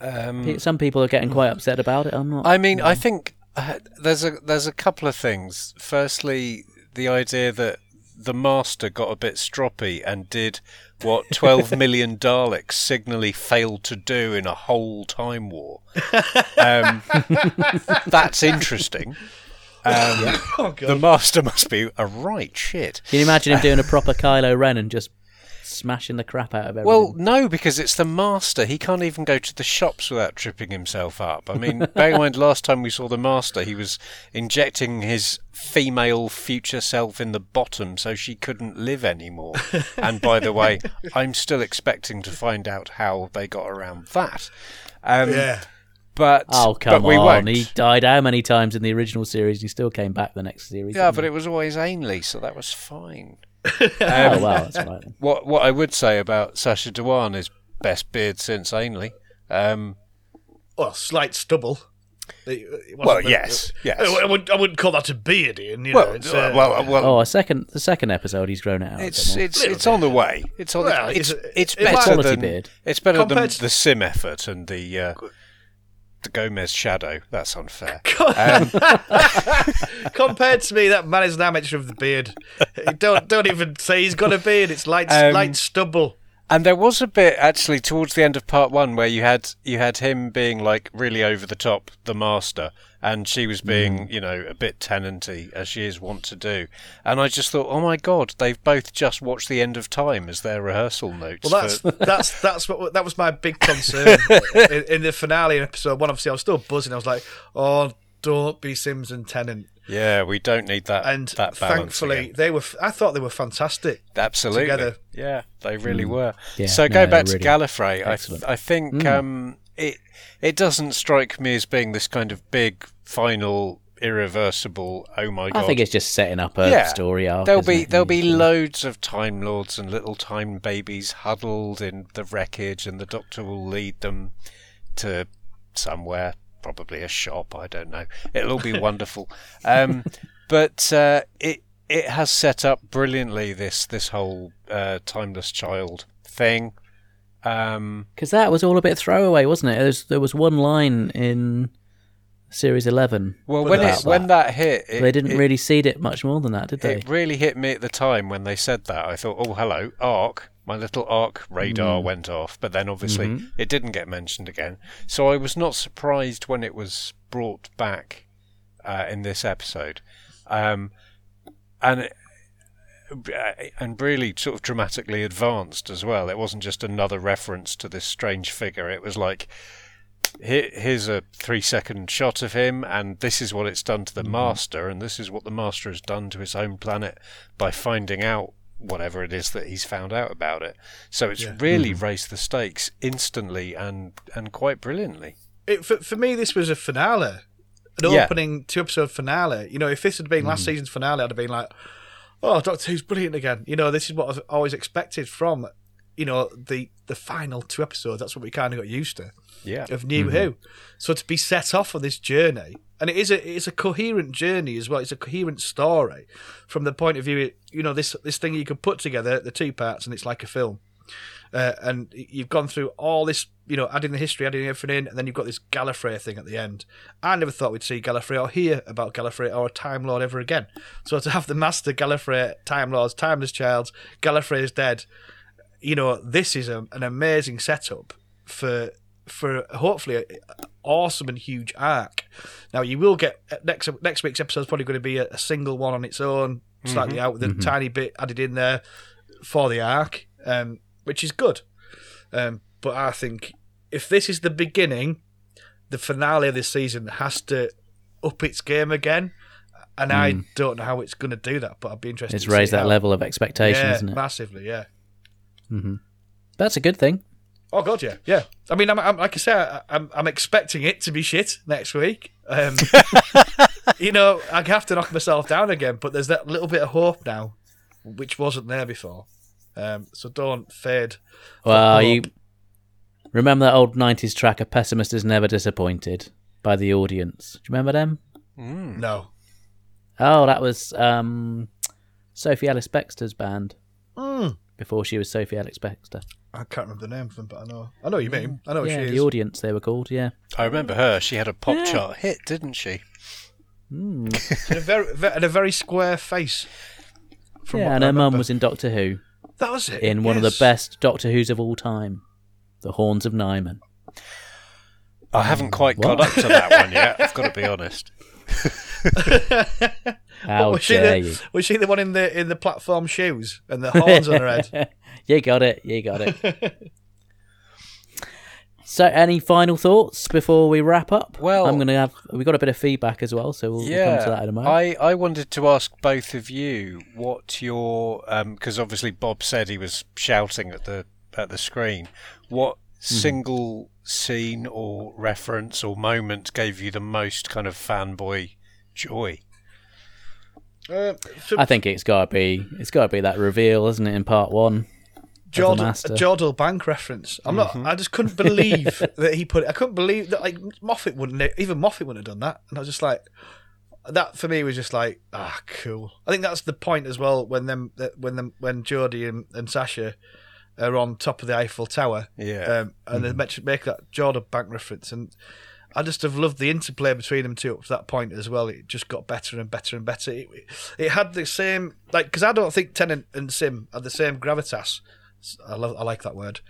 um, some people are getting quite upset about it. I'm not. I mean, I think uh, there's a there's a couple of things. Firstly, the idea that the master got a bit stroppy and did what 12 million Daleks signally failed to do in a whole time war. Um, that's interesting. Um, oh the master must be a right shit. Can you imagine him doing a proper Kylo Ren and just smashing the crap out of everything? Well, no, because it's the master. He can't even go to the shops without tripping himself up. I mean, bear in mind, last time we saw the master, he was injecting his female future self in the bottom so she couldn't live anymore. and by the way, I'm still expecting to find out how they got around that. Um, yeah. But, oh come but we on! won't. He died how many times in the original series? He still came back the next series. yeah, but he? it was always Ainley, so that was fine. oh well, that's right. then. What what I would say about Sacha Dhawan is best beard since Ainley. Um, Well, slight stubble. It- it Well, wasn't- yes, yes. I, I wouldn't, I wouldn't call that a beard, Ian. You Well, know, it's, uh, well, well, Oh, a second, the second episode, he's grown it out. It's more. it's it's on the way. It's on. Well, it's it's- it's it better than beard. it's better than to- the Simm effort and the uh, the Gomez shadow. That's unfair. compared to me, that man is an amateur of the beard. don't don't even say he's got a beard. It's light Um, light stubble. And there was a bit actually towards the end of part one where you had you had him being like really over the top, the master, and she was mm. being you know a bit tenanty as she is wont to do. And I just thought, oh my god, they've both just watched the end of time as their rehearsal notes. Well, that's for- that's that's what that was my big concern in, in the finale in episode one. Obviously, I was still buzzing. I was like, "Oh, don't be Sims and Tennant." Yeah, we don't need that. And that balance thankfully, again. they were. I thought they were fantastic. Absolutely. together. Yeah, they really mm. were. Yeah, so no, go back they're to really Gallifrey. I, excellent. th- I think mm. um, it it doesn't strike me as being this kind of big, final, irreversible. Oh my god! I think it's just setting up a Yeah. story arc. There'll be it? there'll be Yeah. loads of Time Lords and little Time Babies huddled in the wreckage, and the Doctor will lead them to somewhere, probably a shop. I don't know. It'll all be wonderful. Um, but uh, it it has set up brilliantly this this whole uh, timeless child thing. Um, Because that was all a bit throwaway, wasn't it? There was, there was one line in series eleven. well, when about it when that hit, it, they didn't it- really seed it much more than that, did they? It really hit me at the time when they said that. I thought, oh, hello, ARC. My little ARC radar went off, but then obviously it didn't get mentioned again. So I was not surprised when it was brought back uh, in this episode. Um, and it, and really sort of dramatically advanced as well. It wasn't just another reference to this strange figure. It was like here, here's a three second shot of him, and this is what it's done to the master, and this is what the master has done to his home planet by finding out whatever it is that he's found out about it. So it's really mm-hmm. raised the stakes instantly and and quite brilliantly. It, for, for me, this was a finale, an Yeah. opening two episode finale. You know, if this had been last mm. season's finale, I'd have been like, "Oh, Doctor Who's brilliant again." You know, this is what I've always expected from, you know, the the final two episodes. That's what we kind of got used to. Yeah. of New Who. So to be set off on this journey, and it is a it's a coherent journey as well. It's a coherent story from the point of view, you know, this this thing you could put together the two parts, and it's like a film. Uh, and you've gone through all this, you know, adding the history, adding everything in, and then you've got this Gallifrey thing at the end. I never thought we'd see Gallifrey or hear about Gallifrey or a Time Lord ever again. So to have the Master Gallifrey, Time Lords, Timeless Child, Gallifrey is dead, you know, this is a, an amazing setup for for hopefully a, a awesome and huge arc. Now you will get next next week's episode is probably going to be a, a single one on its own, slightly out with a tiny bit added in there for the arc, um, which is good. Um, but I think if this is the beginning, the finale of this season has to up its game again. And I don't know how it's going to do that, but I'd be interested. It's to see raised that how. level of expectation, yeah, isn't it? massively. Yeah. That's a good thing. Oh god, yeah, yeah. I mean, I'm, I'm like I say, I, I'm I'm expecting it to be shit next week. Um, you know, I have to knock myself down again, but there's that little bit of hope now, which wasn't there before. Um, so don't fade. Well, hope. you remember that old '90s track, "A Pessimist Is Never Disappointed" by the audience. Do you remember them? No. Oh, that was um, Sophie Ellis Bextor's band Mm. Before she was Sophie Ellis Bextor. I can't remember the name of them, but I know. I know what you mean. I know what yeah, she the audience they were called. Yeah, I remember her. She had a pop chart hit, didn't she? Hmm. and, a very, and a very square face. From yeah, and I her mum was in Doctor Who That was it. in one of the best Doctor Who's of all time, The Horns of Nimon. I haven't quite got up to that one yet. I've got to be honest. How was she, the, you? was she the one in the in the platform shoes and the horns on her head? you got it. You got it. so, any final thoughts before we wrap up? Well- I'm gonna have. We got a bit of feedback as well, so we'll, we'll come to that in a moment. I, I wanted to ask both of you what your because obviously Bob said he was shouting at the at the screen. What Hmm. single scene or reference or moment gave you the most kind of fanboy joy? Uh, for- I think it's got to be. It's got to be that reveal, isn't it? In part one, Jodrell, master. a Jodrell Bank reference. I'm not. I just couldn't believe that he put it. I couldn't believe that like Moffat wouldn't even Moffat wouldn't have done that. And I was just like, that for me was just like ah cool. I think that's the point as well when them when them when Jodie and, and Sacha are on top of the Eiffel Tower. Yeah. Um, and they make, make that Jodrell Bank reference and. I just have loved the interplay between them two up to that point as well. It just got better and better and better. It, it had the same like because I don't think Tennant and Simm had the same gravitas. I love I like that word.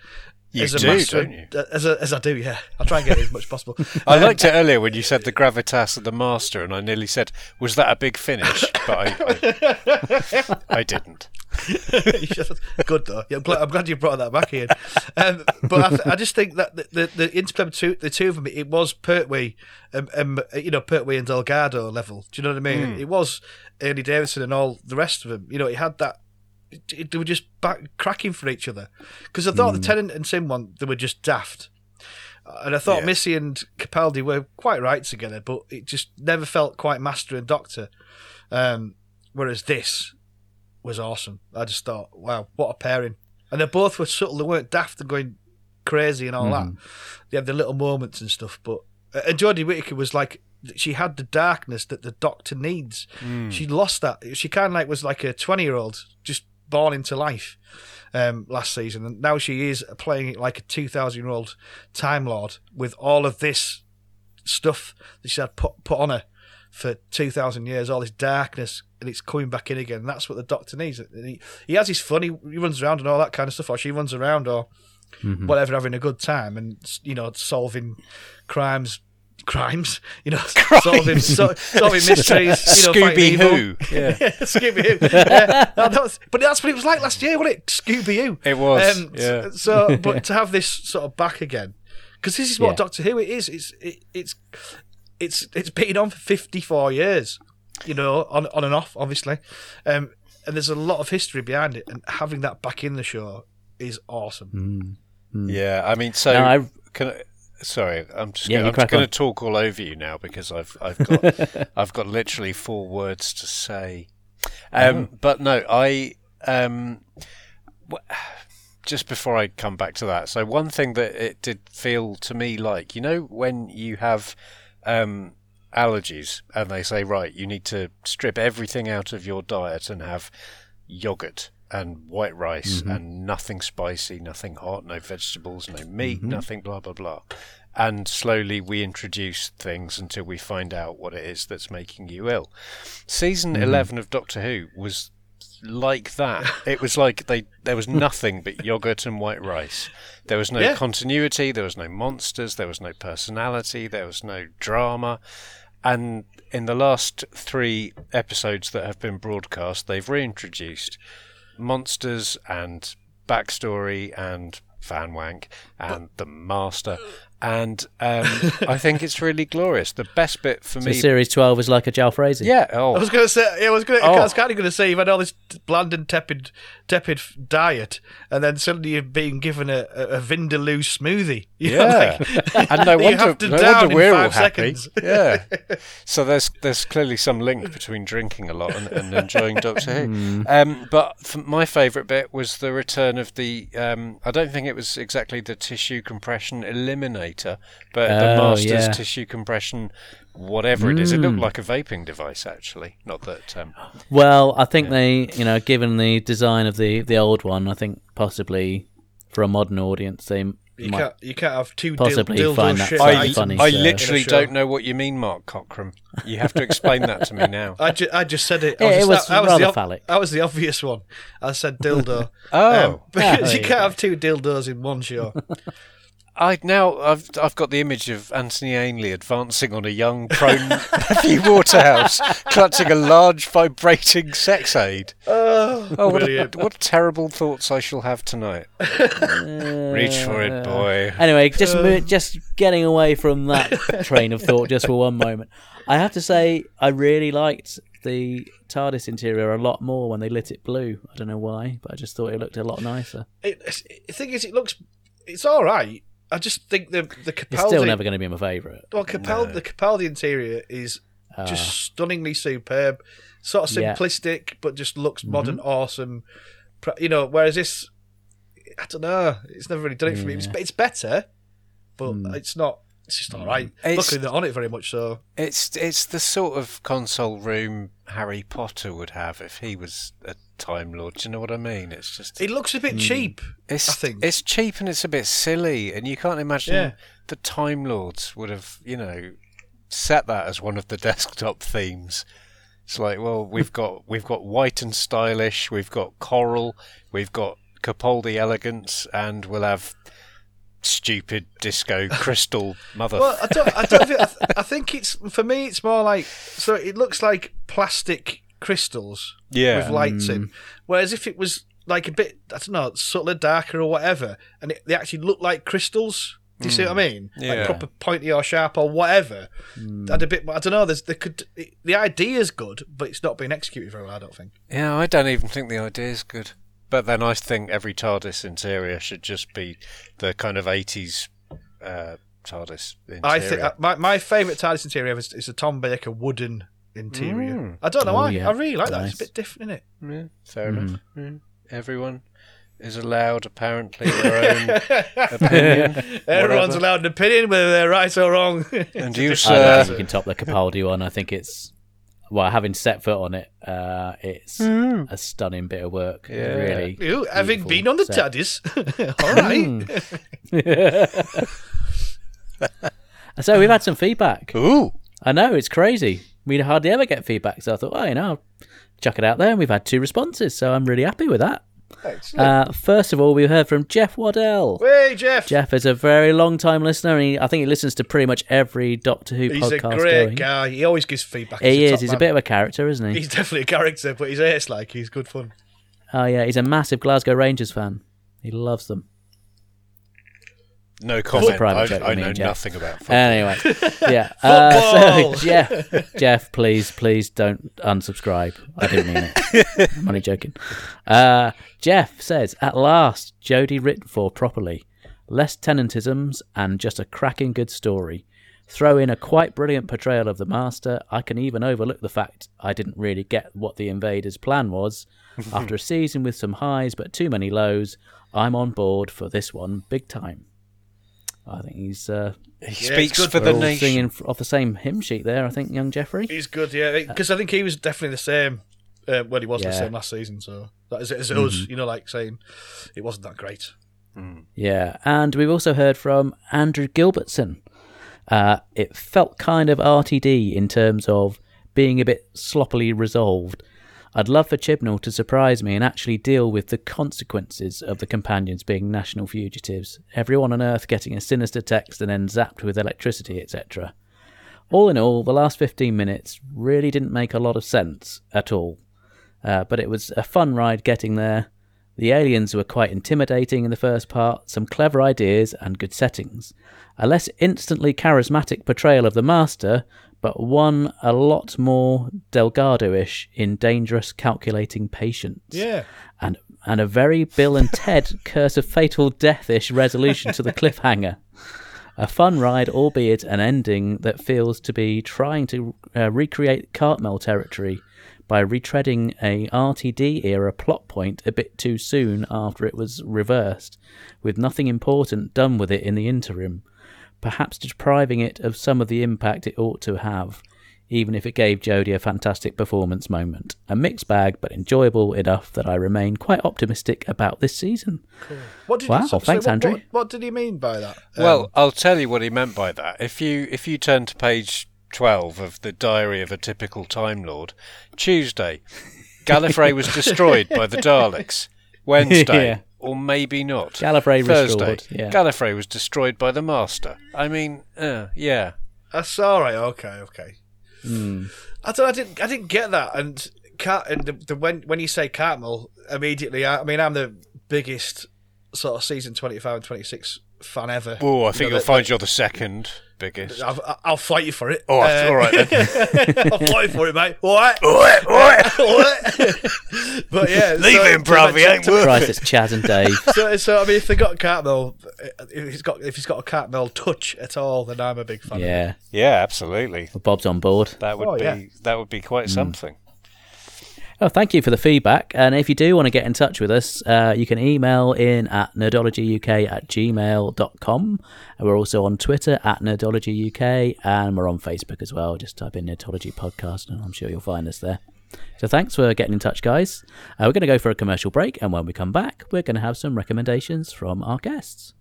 You as a do, master, don't you? As, a, as I do, yeah. I'll try and get it as much as possible. I liked it earlier when you said the gravitas of the master, and I nearly said, "Was that a big finish?" But I, I, I didn't. Good though. Yeah, I'm, glad, I'm glad you brought that back in. Um, but I, th- I just think that the, the, the interplay between the two of them, it was Pertwee, um, um, you know, Pertwee and Delgado level. Do you know what I mean? It was Ernie Davidson and all the rest of them. You know, it had that. They were just back cracking for each other because I thought the Tennant and Simm one they were just daft. And I thought Yeah. Missy and Capaldi were quite right together, but it just never felt quite Master and Doctor. Um, whereas this was awesome. I just thought, wow, what a pairing. And they both were subtle. They weren't daft and going crazy and all that. They had the little moments and stuff. But uh, and Jodie Whittaker was like, she had the darkness that the Doctor needs. She lost that. She kind of like was like a twenty-year-old just born into life um, last season, and now she is playing it like a two thousand-year-old Time Lord with all of this stuff that she had put put on her for two thousand years, all this darkness, and it's coming back in again. That's what the Doctor needs. And he, he has his fun. He, he runs around and all that kind of stuff, or she runs around, or whatever, having a good time, and you know, solving crimes. Crimes, you know, solving so, solving mysteries. You know, fighting Scooby evil. Who. Yeah. Scooby Doo. Yeah, no, that was- but that's what it was like last year, wasn't it? Scooby Doo. It was, yeah. Um, So, but to have this sort of back again, because this is what Yeah. Doctor Who it is. It's it, it's it's it's been on for fifty four years. You know, on on and off, obviously, um, and there's a lot of history behind it. And having that back in the show is awesome. Yeah, I mean, so No, I- can I, sorry, I'm just Yeah, gonna, I'm just going to talk all over you now because I've I've got I've got literally four words to say. Um, But no, I um, w- just before I come back to that. So one thing that it did feel to me like, you know, when you have um, allergies and they say, right, you need to strip everything out of your diet and have yogurt and white rice mm-hmm. and nothing spicy, nothing hot, no vegetables, no meat, mm-hmm. nothing blah blah blah. And slowly we introduce things until we find out what it is that's making you ill. Season mm-hmm. eleven of Doctor Who was like that. It was like they there was nothing but yogurt and white rice. There was no Yeah. continuity, there was no monsters, there was no personality, there was no drama. And in the last three episodes that have been broadcast, they've reintroduced monsters and backstory and fan wank and the master. And um, I think it's really glorious. The best bit for So me, series twelve is like a Jalfrezi. yeah. I Oh, was going to say, yeah, I was going. Oh. I was kind of going to say you've had all this bland and tepid, tepid diet, and then suddenly you're being given a, a, a Vindaloo smoothie. You know, Yeah, like- and no you wonder, have to no down wonder we're all five happy. seconds. Yeah. So there's there's clearly some link between drinking a lot and, and enjoying Doctor Who. Um, but my favourite bit was the return of the. Um, I don't think it was exactly the tissue compression eliminator, but the Oh, master's yeah. tissue compression, whatever it is. It looked like a vaping device actually. Not that. Um, Well, I think they, you know, given the design of the the old one, I think possibly for a modern audience, they You can't, you can't have two Possibly dil- dildo find that shit I, funny, I so- literally in don't know what you mean, Mark Cockram. You have to explain that to me now. I, ju- I just said it. I Yeah, it just- was that, that was rather the ob- phallic. That was the obvious one. I said dildo. Oh. Um, because Oh, you yeah. can't have two dildos in one show. I now I've I've got the image of Anthony Ainley advancing on a young prone Matthew Waterhouse, clutching a large vibrating sex aid. oh, Oh, what, a, what terrible thoughts I shall have tonight. Reach for it, boy. Anyway, just uh. mo- just getting away from that train of thought just for one moment. I have to say, I really liked the TARDIS interior a lot more when they lit it blue. I don't know why, but I just thought it looked a lot nicer. It, the thing is, it looks, it's all right. I just think the the Capaldi. It's still never going to be my favourite. Well, Capaldi, the Capaldi interior is just stunningly superb, sort of Yeah. simplistic, but just looks modern, awesome. You know, whereas this, I don't know. It's never really done it for me. It's, it's better, but Hmm. it's not. It's just all right. It's- Luckily, they're on it very much. So It's it's the sort of console room Harry Potter would have if he was a Time Lord. Do you know what I mean? It's just it looks a bit hmm. cheap. it's I think. it's cheap and it's a bit silly, and you can't imagine Yeah. the Time Lords would have you know set that as one of the desktop themes. It's like, well, we've got we've got white and stylish, we've got coral, we've got Capaldi elegance, and we'll have stupid disco crystal mother. Well, I don't. I don't. Think, I, th- I think it's for me. It's more like so. It looks like plastic crystals Yeah. with lights in. Mm. Whereas if it was like a bit, I don't know, subtler, darker or whatever, and it, they actually look like crystals. Do you see what I mm. mean? Yeah. Like proper pointy or sharp or whatever. Mm. I'd a bit. I don't know. There's there could the idea's good, but it's not being executed very well. I don't think. Yeah, I don't even think the idea is good. But then I think every TARDIS interior should just be the kind of 80s uh, TARDIS interior. I think uh, my my favourite TARDIS interior is, is a Tom Baker wooden interior. Mm. I don't know Oh, why. yeah. I really like that. It's a bit different, isn't it? Yeah, fair enough. Yeah. Everyone is allowed, apparently, their own opinion. Everyone's whatever. allowed an opinion, whether they're right or wrong. And you, I don't sir. think you can top the Capaldi one. I think it's well, having set foot on it, uh, it's a stunning bit of work. Yeah. Really, You, having been on the set. TARDIS, all right. So we've had some feedback. Ooh. I know it's crazy. We hardly ever get feedback, so I thought, oh, you know, I'll chuck it out there. And we've had two responses, so I'm really happy with that. Uh, first of all, we heard from Jeff Waddell. Hey, Jeff. Jeff is a very long time listener, and he, I think he listens to pretty much every Doctor Who He's a podcast great going. guy. He always gives feedback. He is. He's a bit of a character, isn't he? He's definitely a character, but he's ace like. He's good fun. Oh yeah, he's a massive Glasgow Rangers fan. He loves them. No comment. private I, joke I me know Jeff. nothing about football. Anyway, yeah. Uh, Football! so Jeff, Jeff, please, please don't unsubscribe. I didn't mean it. I'm only joking. Uh, Jeff says, at last, Jodie written for properly. Less tenantisms and just a cracking good story. Throw in a quite brilliant portrayal of the Master. I can even overlook the fact I didn't really get what the invaders' plan was. After a season with some highs but too many lows, I'm on board for this one big time. I think he's uh, He it's speaks good for for the nation. singing off the same hymn sheet there. I think young Jeffrey. He's good, yeah. Because I think he was definitely the same. Uh, well, he wasn't the same last season, so that is it as us, you know, like saying it wasn't that great. Yeah, and we've also heard from Andrew Gilbertson. Uh, it felt kind of RTD in terms of being a bit sloppily resolved. I'd love for Chibnall to surprise me and actually deal with the consequences of the companions being national fugitives, everyone on Earth getting a sinister text and then zapped with electricity, etc. All in all, the last 15 minutes really didn't make a lot of sense at all. Uh, but it was a fun ride getting there. The aliens were quite intimidating in the first part, some clever ideas and good settings. A less instantly charismatic portrayal of the Master, but one a lot more Delgado ish in dangerous, calculating patience. Yeah. And, and a very Bill and Ted Curse of Fatal Death ish resolution to the cliffhanger. A fun ride, albeit an ending that feels to be trying to uh, recreate Cartmel territory by retreading a RTD era plot point a bit too soon after it was reversed, with nothing important done with it in the interim, perhaps depriving it of some of the impact it ought to have, even if it gave Jodie a fantastic performance moment. A mixed bag, but enjoyable enough that I remain quite optimistic about this season. What did Wow, so- so thanks, what, Andrew. What, what did he mean by that? Well, Um, I'll tell you what he meant by that. If you if you turn to page twelve of the Diary of a Typical Time Lord, Tuesday, Gallifrey was destroyed by the Daleks. Wednesday, Yeah. or maybe not. Gallifrey Thursday, restored, yeah. Gallifrey was destroyed by the Master. I mean, uh, yeah. that's all right. Okay, okay. Hmm. I don't. I didn't. I didn't get that. And Cat and the, the when when you say Cartmel, immediately. I, I mean, I'm the biggest sort of season 25 and 26 fan ever. Oh, I You think know, you'll that- find you're the second biggest. I'll, I'll fight you for it. Oh, Uh, all right then. I'll fight you for it, mate. All right. Oi, oi. All right. but yeah, Leave so- him, bruv. He ain't worth Christ, it. it's Chas and Dave. So, so I mean, if they got Cartmel, if he's got if he's got a Cartmel touch at all, then I'm a big fan. of. Yeah, Yeah, absolutely. Bob's on board. That would Oh, be yeah. that would be quite something. Oh, thank you for the feedback. And if you do want to get in touch with us, uh, you can email in at nerdologyuk at gmail.com. And we're also on Twitter at nerdologyuk and we're on Facebook as well. Just type in Nerdology Podcast and I'm sure you'll find us there. So thanks for getting in touch, guys. Uh, we're going to go for a commercial break. And when we come back, we're going to have some recommendations from our guests.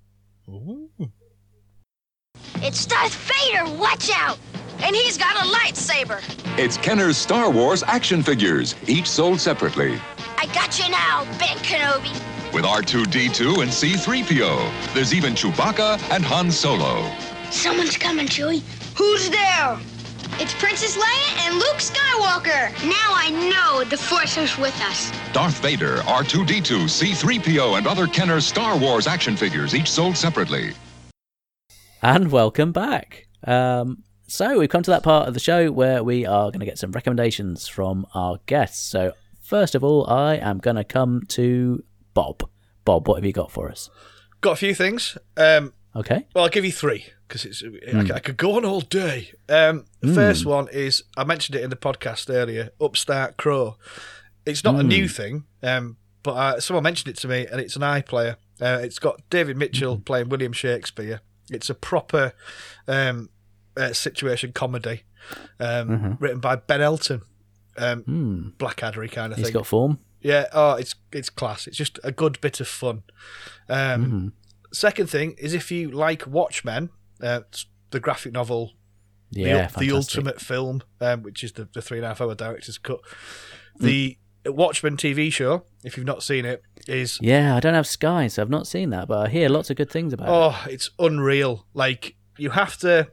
It's Darth Vader, watch out! And he's got a lightsaber. It's Kenner's Star Wars action figures, each sold separately. I got you now, Ben Kenobi. With R2D2 and C3PO. There's even Chewbacca and Han Solo. Someone's coming, Chewie. Who's there? It's Princess Leia and Luke Skywalker. Now I know the Force is with us. Darth Vader, R2D2, C3PO, and other Kenner Star Wars action figures, each sold separately. And welcome back. Um, so we've come to that part of the show where we are going to get some recommendations from our guests. So first of all, I am going to come to Bob. Bob, what have you got for us? Got a few things. Um, Okay. well, I'll give you three because it's I, c- I could go on all day. Um, the first one is I mentioned it in the podcast earlier. Upstart Crow. It's not a new thing, um, but uh, someone mentioned it to me, and it's an iPlayer. Uh, it's got David Mitchell playing William Shakespeare. It's a proper um, uh, situation comedy um, written by Ben Elton, um, Blackaddery kind of He's thing. got form. Yeah, oh, it's it's class. It's just a good bit of fun. Um, Second thing is if you like Watchmen, uh, the graphic novel, the, Yeah, the fantastic. ultimate film, um, which is the, the three and a half hour director's cut. The Watchmen TV show, if you've not seen it, is Yeah, I don't have Sky, so I've not seen that, but I hear lots of good things about it. oh, it's unreal. Like you have to.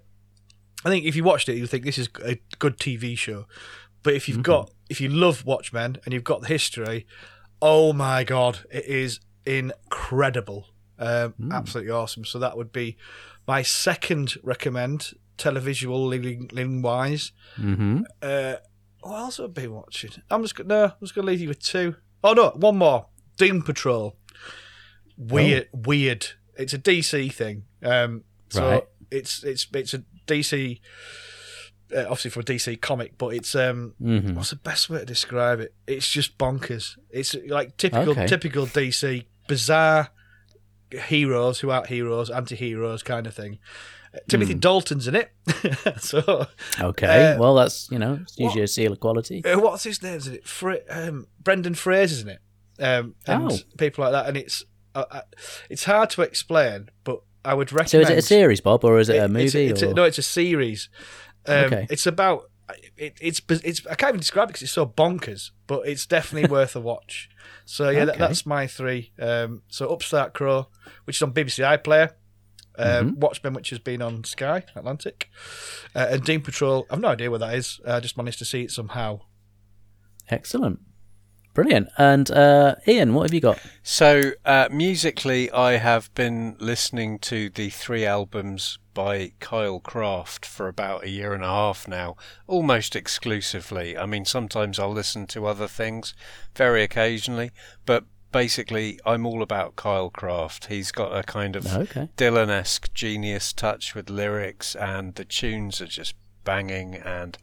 I think if you watched it, you'd think this is a good TV show. But if you've Mm-hmm. got, if you love Watchmen and you've got the history, oh my god, it is incredible, um, Mm. absolutely awesome. So that would be my second recommend, televisual wise. Mm-hmm. Uh, what else have I been watching? I'm just no, I'm just gonna leave you with two. Oh no, one more. Doom Patrol. Weird, Oh. weird. It's a DC thing. Um, so Right. it's it's it's a DC. Uh, obviously for a DC comic, but it's um, Mhm. what's the best way to describe it? It's just bonkers. It's like typical Okay. typical DC bizarre heroes who aren't heroes, anti-heroes kind of thing. Uh. Timothy Dalton's in it, so Okay, Uh, well, that's, you know, it's usually what- a seal of quality. uh, what's his name? Is it Fra- um, Brendan Fraser's in it? Um, and Oh. people like that, and it's uh, uh, it's hard to explain, but I would recommend. So is it a series, Bob, or is it a movie? It's, it's a, no, it's a series. Um, Okay. It's about it, it's it's I can't even describe it because it's so bonkers, but it's definitely worth a watch. So yeah, that, that's my three. Um, so Upstart Crow, which is on BBC iPlayer. Um, Mm-hmm. Watchmen, which has been on Sky Atlantic, uh, and Doom Patrol. I've no idea where that is. I just managed to see it somehow. Excellent. Brilliant. And uh, Ian, what have you got? So, uh, musically, I have been listening to the three albums by Kyle Craft for about a year and a half now, almost exclusively. I mean, sometimes I'll listen to other things, very occasionally, but basically, I'm all about Kyle Craft. He's got a kind of Okay. Dylan esque genius touch with lyrics, and the tunes are just banging, and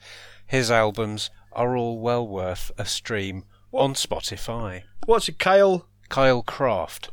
his albums are all well worth a stream on Spotify. What's it, Kyle? Kyle Craft.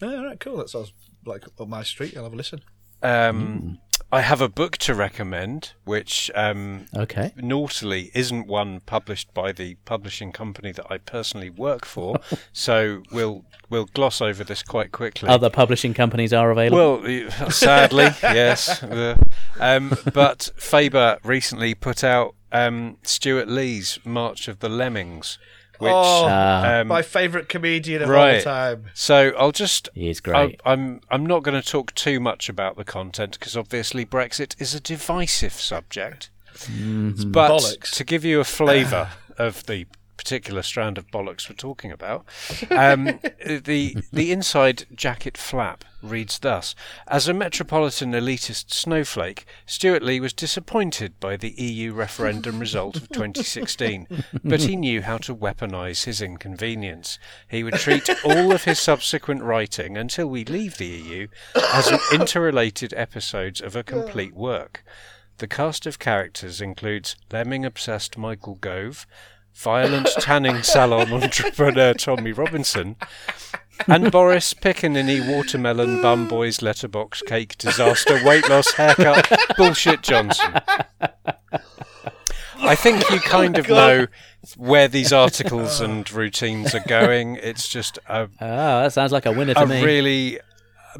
Oh, all right, cool. That sounds like up my street. I'll have a listen. Um, I have a book to recommend, which um, Okay. naughtily isn't one published by the publishing company that I personally work for, so we'll we'll gloss over this quite quickly. Other publishing companies are available. Well, sadly, yes. Uh, um, but Faber recently put out um, Stewart Lee's March of the Lemmings, which Oh, Ah. um, my favourite comedian of all time. So I'll just. He is I, great. I'm I'm not going to talk too much about the content because obviously Brexit is a divisive subject. Mm-hmm. But Bollocks. to give you a flavour of the particular strand of bollocks we're talking about, um, the the inside jacket flap reads thus: As a metropolitan elitist snowflake, Stewart Lee was disappointed by the EU referendum result of 2016, but he knew how to weaponise his inconvenience. He would treat all of his subsequent writing until we leave the EU as an interrelated episodes of a complete work. The cast of characters includes lemming obsessed Michael Gove, violent tanning salon entrepreneur Tommy Robinson, and Boris Piccaninny watermelon bum boys letterbox cake disaster weight loss haircut bullshit Johnson. I think you oh kind of know where these articles and routines are going. It's just a, Oh, that sounds like a winner to a me. really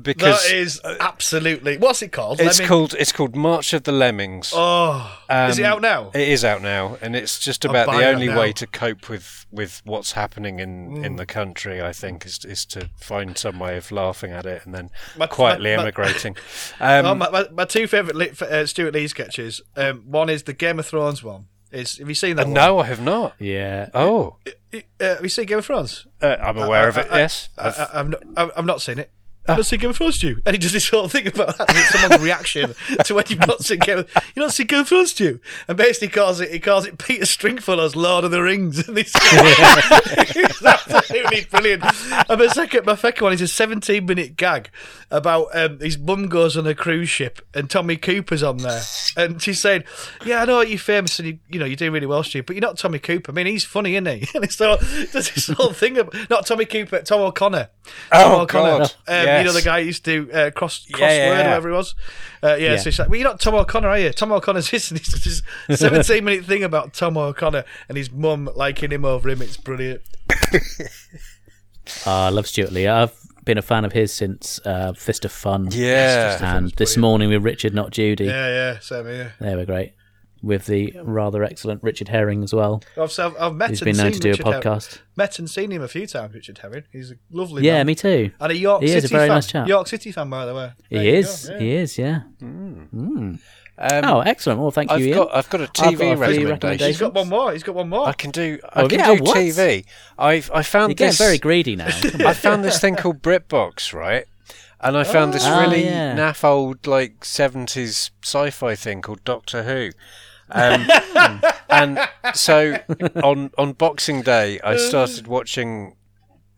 because That is absolutely. What's it called? it's Lemming- called it's called March of the Lemmings. Oh, is it Um, out now? It is out now, and it's just about the only way to cope with, with what's happening in, Mm. in the country. I think is is to find some way of laughing at it and then My- quietly my- my- emigrating. Um, oh, my, my, my two favourite uh, Stewart Lee sketches. Um, one is the Game of Thrones one. Is have you seen that? uh, one? no, I have not. Yeah. Oh, Uh, have you seen Game of Thrones? uh, I'm aware of it. I- I- yes, I, I've- I, I've not. I've I've not seen it. Not seen Game of Thrones, Stu. And he does this whole thing about that. It's someone's reaction to when you've not seen Game of You not seen of Thrones, Stu? And basically calls it he calls it Peter Stringfellow's Lord of the Rings. And this it's absolutely brilliant. And my second my second one is a 17 minute gag about um, his mum goes on a cruise ship and Tommy Cooper's on there. And she's saying, Yeah, I know you're famous and you you know, you're doing really well, Stu, but you're not Tommy Cooper. I mean he's funny, isn't he? And it's so there's this whole thing about not Tommy Cooper, Tom O'Connor. Tom Oh, O'Connor. God. Um, You know the guy who used to uh, cross crossword Yeah, yeah, or yeah. whatever it was. Uh, yeah, Yeah. so she's like, well, you're not Tom O'Connor, are you? Tom O'Connor's this, and it's this 17 minute thing about Tom O'Connor and his mum liking him over him. It's brilliant. Oh, I love Stewart Lee. I've been a fan of his since uh, Fist of Fun. Yeah. And this morning with Richard, not Judy. Yeah, yeah, same here. They were great. With the rather excellent Richard Herring as well. I've, I've, I've met He's and been known seen to do a Richard Herring. podcast. Met and seen him a few times, Richard Herring. He's a lovely man. Yeah, man. me too. And a York He City is a very fan. nice chap. York City fan, by the way. He There you is. go, yeah. He is. Yeah. Um, Mm. oh, excellent. Well, thank you, I've Ian. got I've got a I've TV got a few recommendation. recommendations. He's got one more. He's got one more. I can do I Oh, can yeah, do what? TV. I've I found You're this very greedy now. I found this thing called BritBox, right? And I found this Oh, really yeah. naff old like seventies sci-fi thing called Doctor Who. Um, and so on on Boxing Day, I started watching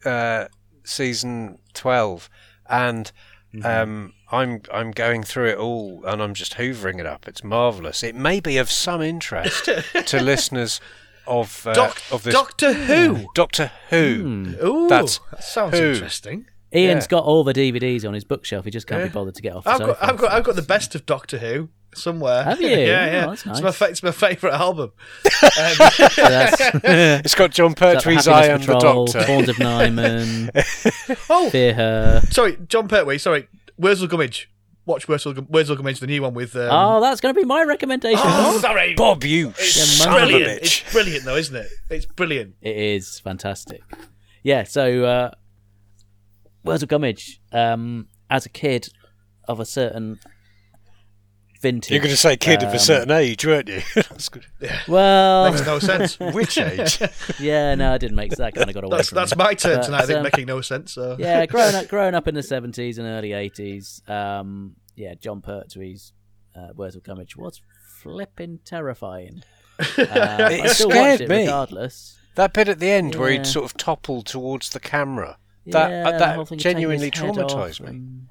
uh, season twelve, and Mm-hmm. um, I'm I'm going through it all, and I'm just hoovering it up. It's marvelous. It may be of some interest to listeners of uh, Doc- of this Doctor Who. Doctor Who. Ooh, That's that sounds Who. interesting. Ian's Yeah. got all the DVDs on his bookshelf. He just can't Yeah. be bothered to get off I've got, I've got, I've got the best of Doctor Who somewhere. Have you? yeah, Oh, yeah. that's It's my, fa- it's my favourite album. That's- It's got Jon Pertwee's the eye on the Patrol, Doctor. Horns of Nimon, Oh, Fear Her. sorry, John Pertwee. Sorry, Wurzel Gummidge. Watch Wurzel, Gum- Wurzel Gummidge, the new one with. Um, Oh, that's going to be my recommendation. oh, sorry, Bob, you It's Yeah, son of a brilliant. bitch. It's brilliant, though, isn't it? It's brilliant. It is fantastic. Yeah, so uh, Wurzel Gummidge, um, as a kid of a certain vintage. You're going to say kid of um, a certain age, weren't you? That's good. Well, Makes no sense. Which age? yeah, no, I didn't make that kind of got away That's from that's me. my turn But, tonight. I think um, making no sense. So yeah, growing up, growing up in the seventies and early eighties. Um, yeah, Jon Pertwee's uh, of Gummidge was flipping terrifying. Uh, I It still scared it me. regardless. That bit at the end where he'd sort of toppled towards the camera. That Yeah, uh, that thing of taking genuinely his head off traumatized me. and-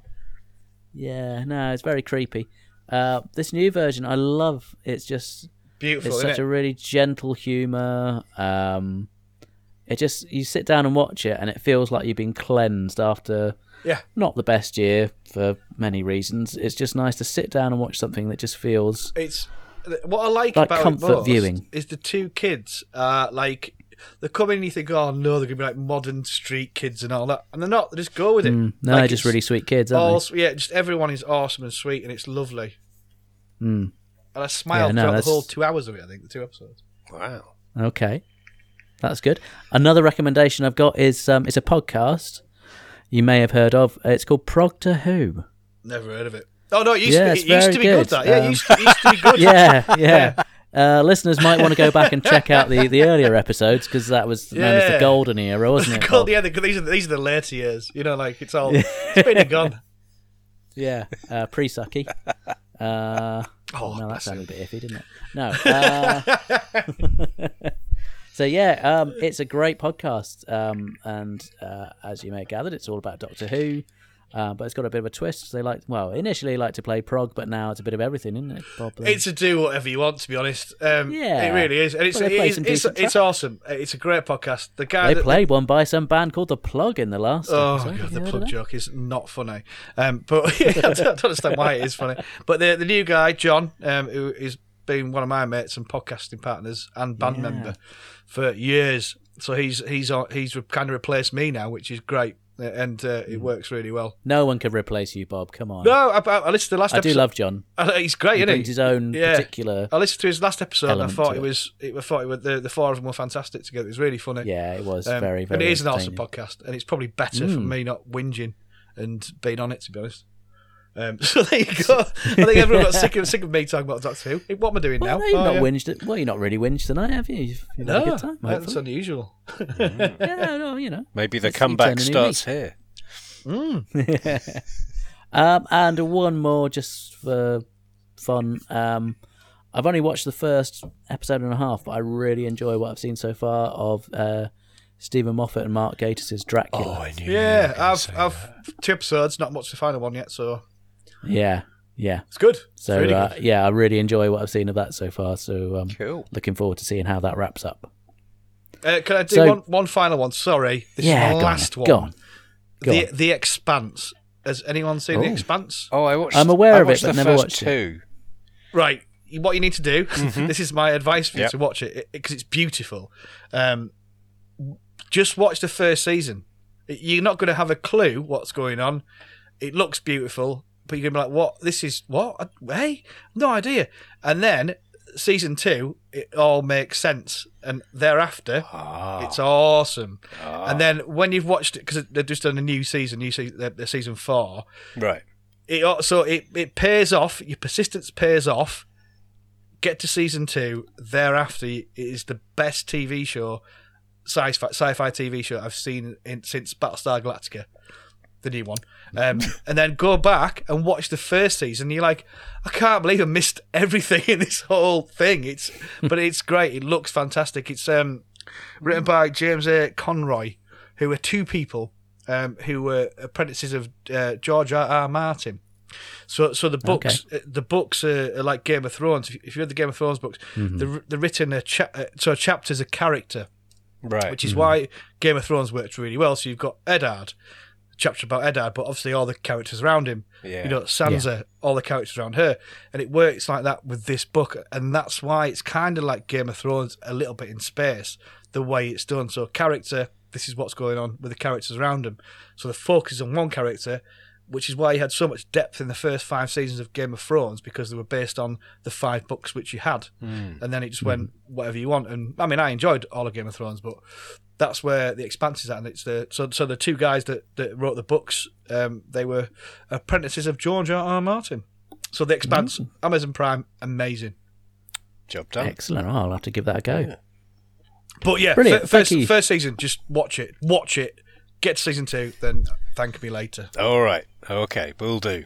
Yeah, no, it's very creepy. Uh, this new version, I love. It's just beautiful. it's such it? a really gentle humor. Um, it just you sit down and watch it, and it feels like you've been cleansed after Yeah. not the best year for many reasons. It's just nice to sit down and watch something that just feels It's what I like, Like about comfort viewing. is the two kids. Uh, like they come in and you think, oh no, they're gonna be like modern street kids and all that, and they're not. They just go with it. mm, no, Like, they're just really sweet kids, all- aren't they? yeah, just everyone is awesome and sweet, and it's lovely. Mm, And I smiled Yeah, no, throughout that's- the whole two hours of it. I think the two episodes. Wow. okay, that's good. Another recommendation I've got is um, it's a podcast you may have heard of. It's called Proctor Who. Never heard of it. Oh no, it used, Yeah, to, be, it used to be good. good. That yeah, Um, it used, to, it used to be good. yeah, yeah. Uh, listeners might want to go back and check out the, the earlier episodes because that was known as the golden era, wasn't it? Bob? yeah, the, these are these are the later years. You know, like it's all it's been and gone. Yeah, uh, pre-sucky. Uh, Oh, oh, no, that sounded a bit iffy, didn't it? No. Uh, so yeah, um, it's a great podcast, um, and uh, as you may have gathered, it's all about Doctor Who. Uh, but it's got a bit of a twist. They like, well, initially like to play prog, but now it's a bit of everything, isn't it, Bob? It's a do whatever you want, to be honest. Um, Yeah. it really is, and it's they play it's, it's, it's awesome. It's a great podcast. The guy they played one by some band called The Plug in the last Oh episode. god, the you heard of plug joke is not funny. Um, but yeah, I don't, I don't understand why it is funny. But the the new guy, John, um, who is been one of my mates and podcasting partners and band Yeah. member for years. So he's he's he's kind of replaced me now, which is great, and uh, Mm. it works really well. No one can replace you, Bob. Come on. No, I, I listened to the last I do episode. love John. He's great, He isn't brings he? his own Yeah. particular. I listened to his last episode. and I thought it it. was. It, I thought it was, the the four of them were fantastic together. It was really funny. Yeah, it was Um, very, very. And it is an awesome podcast, and it's probably better for Mm. me not whinging and being on it. To be honest. Um, so there you go. I think everyone got sick of sick of me talking about Doctor Who. Hey, What am I doing Well, now? no, you've Oh, not yeah. whinged. It. Well, you're not really whinged tonight, have you? You've, you've had a No, good time. that's hopefully. unusual. yeah, no, you know. Maybe the comeback turn a new starts leaf. here. um, and one more just for fun. Um, I've only watched the first episode and a half, but I really enjoy what I've seen so far of uh, Steven Moffat and Mark Gatiss' Dracula. Oh, I knew. Yeah, I've I've two episodes, not much the final one yet, so Yeah, yeah. it's good. So it's really uh, good. yeah, I really enjoy what I've seen of that so far. So um, Cool. looking forward to seeing how that wraps up. Uh, can I do so- one one final one? Sorry, this yeah, is the last on, one. Go on. Go the on. The Expanse. Has anyone seen The Oh. Expanse? Oh, I watched. I'm aware I of it, watched but the never first watched it. two. Right. What you need to do. this is my advice for you Yep. to watch it because it's beautiful. Um, just watch the first season. You're not going to have a clue what's going on. It looks beautiful, but you're to be like, "What? This is what? Hey, no idea." And then season two, it all makes sense, and thereafter, ah. it's awesome. Ah. And then when you've watched it, because they've just done a new season, new season, the, the season four, Right. it also it, it pays off. Your persistence pays off. Get to season two. Thereafter, it is the best TV show, sci-fi, sci-fi TV show I've seen in, since Battlestar Galactica, the new one. Um, and then go back and watch the first season. You're like, I can't believe I missed everything in this whole thing. It's but it's great. It looks fantastic. It's um, written by James A. Corey, who are two people um, who were apprentices of uh, George R. R. Martin. So, so the books, uh, the books are, are like Game of Thrones. If you- read the Game of Thrones books, they're, they're written a cha- uh, so a chapter's a character, Right. which is why Game of Thrones works really well. So you've got Eddard, chapter about Eddard, but obviously all the characters around him. Yeah. You know, Sansa, all the characters around her, and it works like that with this book, and that's why it's kind of like Game of Thrones a little bit in space, the way it's done. So character, this is what's going on with the characters around him. So the focus is on one character, which is why you had so much depth in the first five seasons of Game of Thrones because they were based on the five books which you had, hmm. and then it just hmm. went whatever you want. And I mean, I enjoyed all of Game of Thrones, but that's where the expanse is at. And it's the so so the two guys that, that wrote the books, um, they were apprentices of George R. R. Martin. So the expanse, Amazon Prime, amazing. Job done. Excellent. I'll have to give that a go. But yeah, Brilliant, fir- thank first you. first season, just watch it, watch it, get to season two, then thank me later. All right. Okay. We'll do.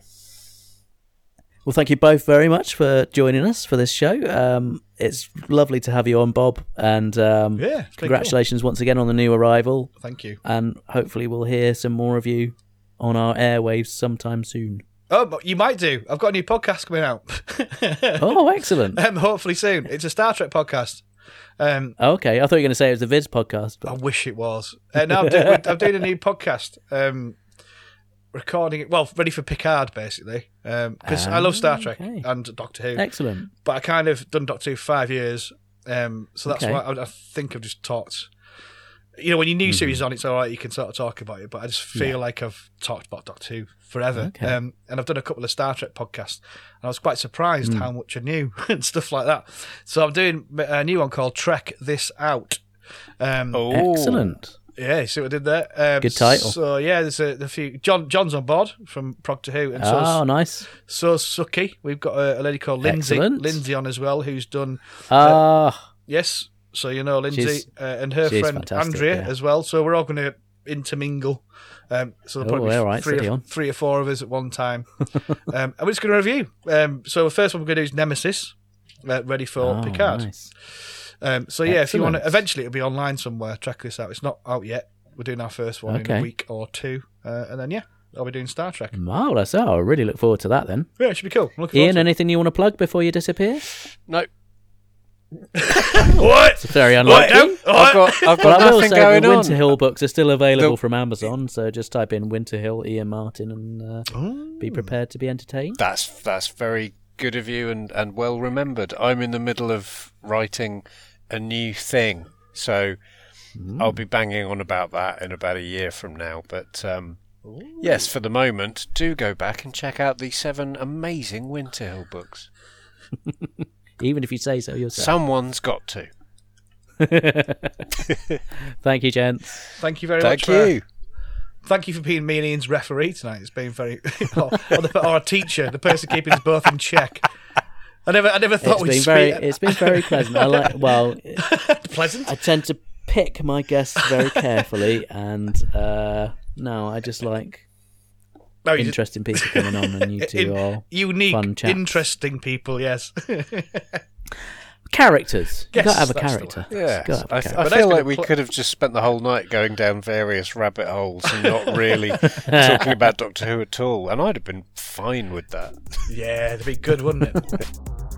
Well, thank you both very much for joining us for this show. Um, it's lovely to have you on, Bob, and um, Yeah, it's cool. congratulations once again on the new arrival. Thank you. And hopefully, we'll hear some more of you on our airwaves sometime soon. Oh, but you might do. I've got a new podcast coming out. Oh, excellent. um, hopefully soon. It's a Star Trek podcast. Um, Okay, I thought you were going to say it was the Vids podcast. But... I wish it was. Uh, no, I'm doing, I'm doing a new podcast. Um, recording it. Well, ready for Picard, basically. Because I love Star Trek okay. and Doctor Who. excellent. But I kind of done Doctor Who five years. Um, so that's Okay. why I, I think I've just talked. You know, when your new series is on, it's all right. You can sort of talk about it. But I just feel Mm-hmm. Yeah. like I've talked about Doctor Who forever. Okay. Um, and I've done a couple of Star Trek podcasts. And I was quite surprised Mm. how much I knew and stuff like that. So I'm doing a new one called Trek This Out. Um, Oh. Excellent. Yeah, see what I did there? Um, Good title. So yeah, there's a, a few. John John's on board from Proctor Who, and so Oh, nice. so Suki. We've got a, a lady called Lindsay, Excellent. Lindsay on as well, who's done Ah, yes. So you know Lindsay uh, and her friend Andrea yeah. as well. So we're all going to intermingle. Um, so there'll Oh, probably all right, three, or, three or four of us at one time. um, and we're just going to review. Um, so the first one we're going to do is Nemesis, uh, ready for oh, Picard. nice. Um, so yeah, if you want to, eventually it'll be online somewhere. Check this out. It's not out yet. We're doing our first one in a week or two, uh, and then yeah, I'll be doing Star Trek. Marvelous. Oh, I really look forward to that then. Yeah, it should be cool. I'm looking Ian, to anything you want to plug before you disappear? No. What? It's very What? unlikely. I've got I've But got I will say going the Winter on. Hill books are still available The- from Amazon, so just type in Winter Hill, Ian Martin, and uh, be prepared to be entertained. That's that's very good of you and, and well remembered. I'm in the middle of writing a new thing, so I'll be banging on about that in about a year from now. But um, yes, for the moment, do go back and check out the seven amazing Winter Hill books. Even if you say so yourself. Someone's got to. Thank you, gents. Thank you very Thank much. Thank you. Thank you for being me and Ian's referee tonight. It's been very, or, or, the, or a teacher, the person keeping us both in check. I never, I never thought It's we'd been very, speak- it's been very pleasant. I like. Well, pleasant. I tend to pick my guests very carefully, and uh, no, I just like No, you just- interesting people coming on, and you two In- are unique, fun chaps. interesting people. Yes. characters. you Yes, got to have a character. Yeah, Gotta have a I, character. I feel like we pl- could have just spent the whole night going down various rabbit holes and not really talking about Doctor Who at all, and I'd have been fine with that. yeah, it'd be good, wouldn't it?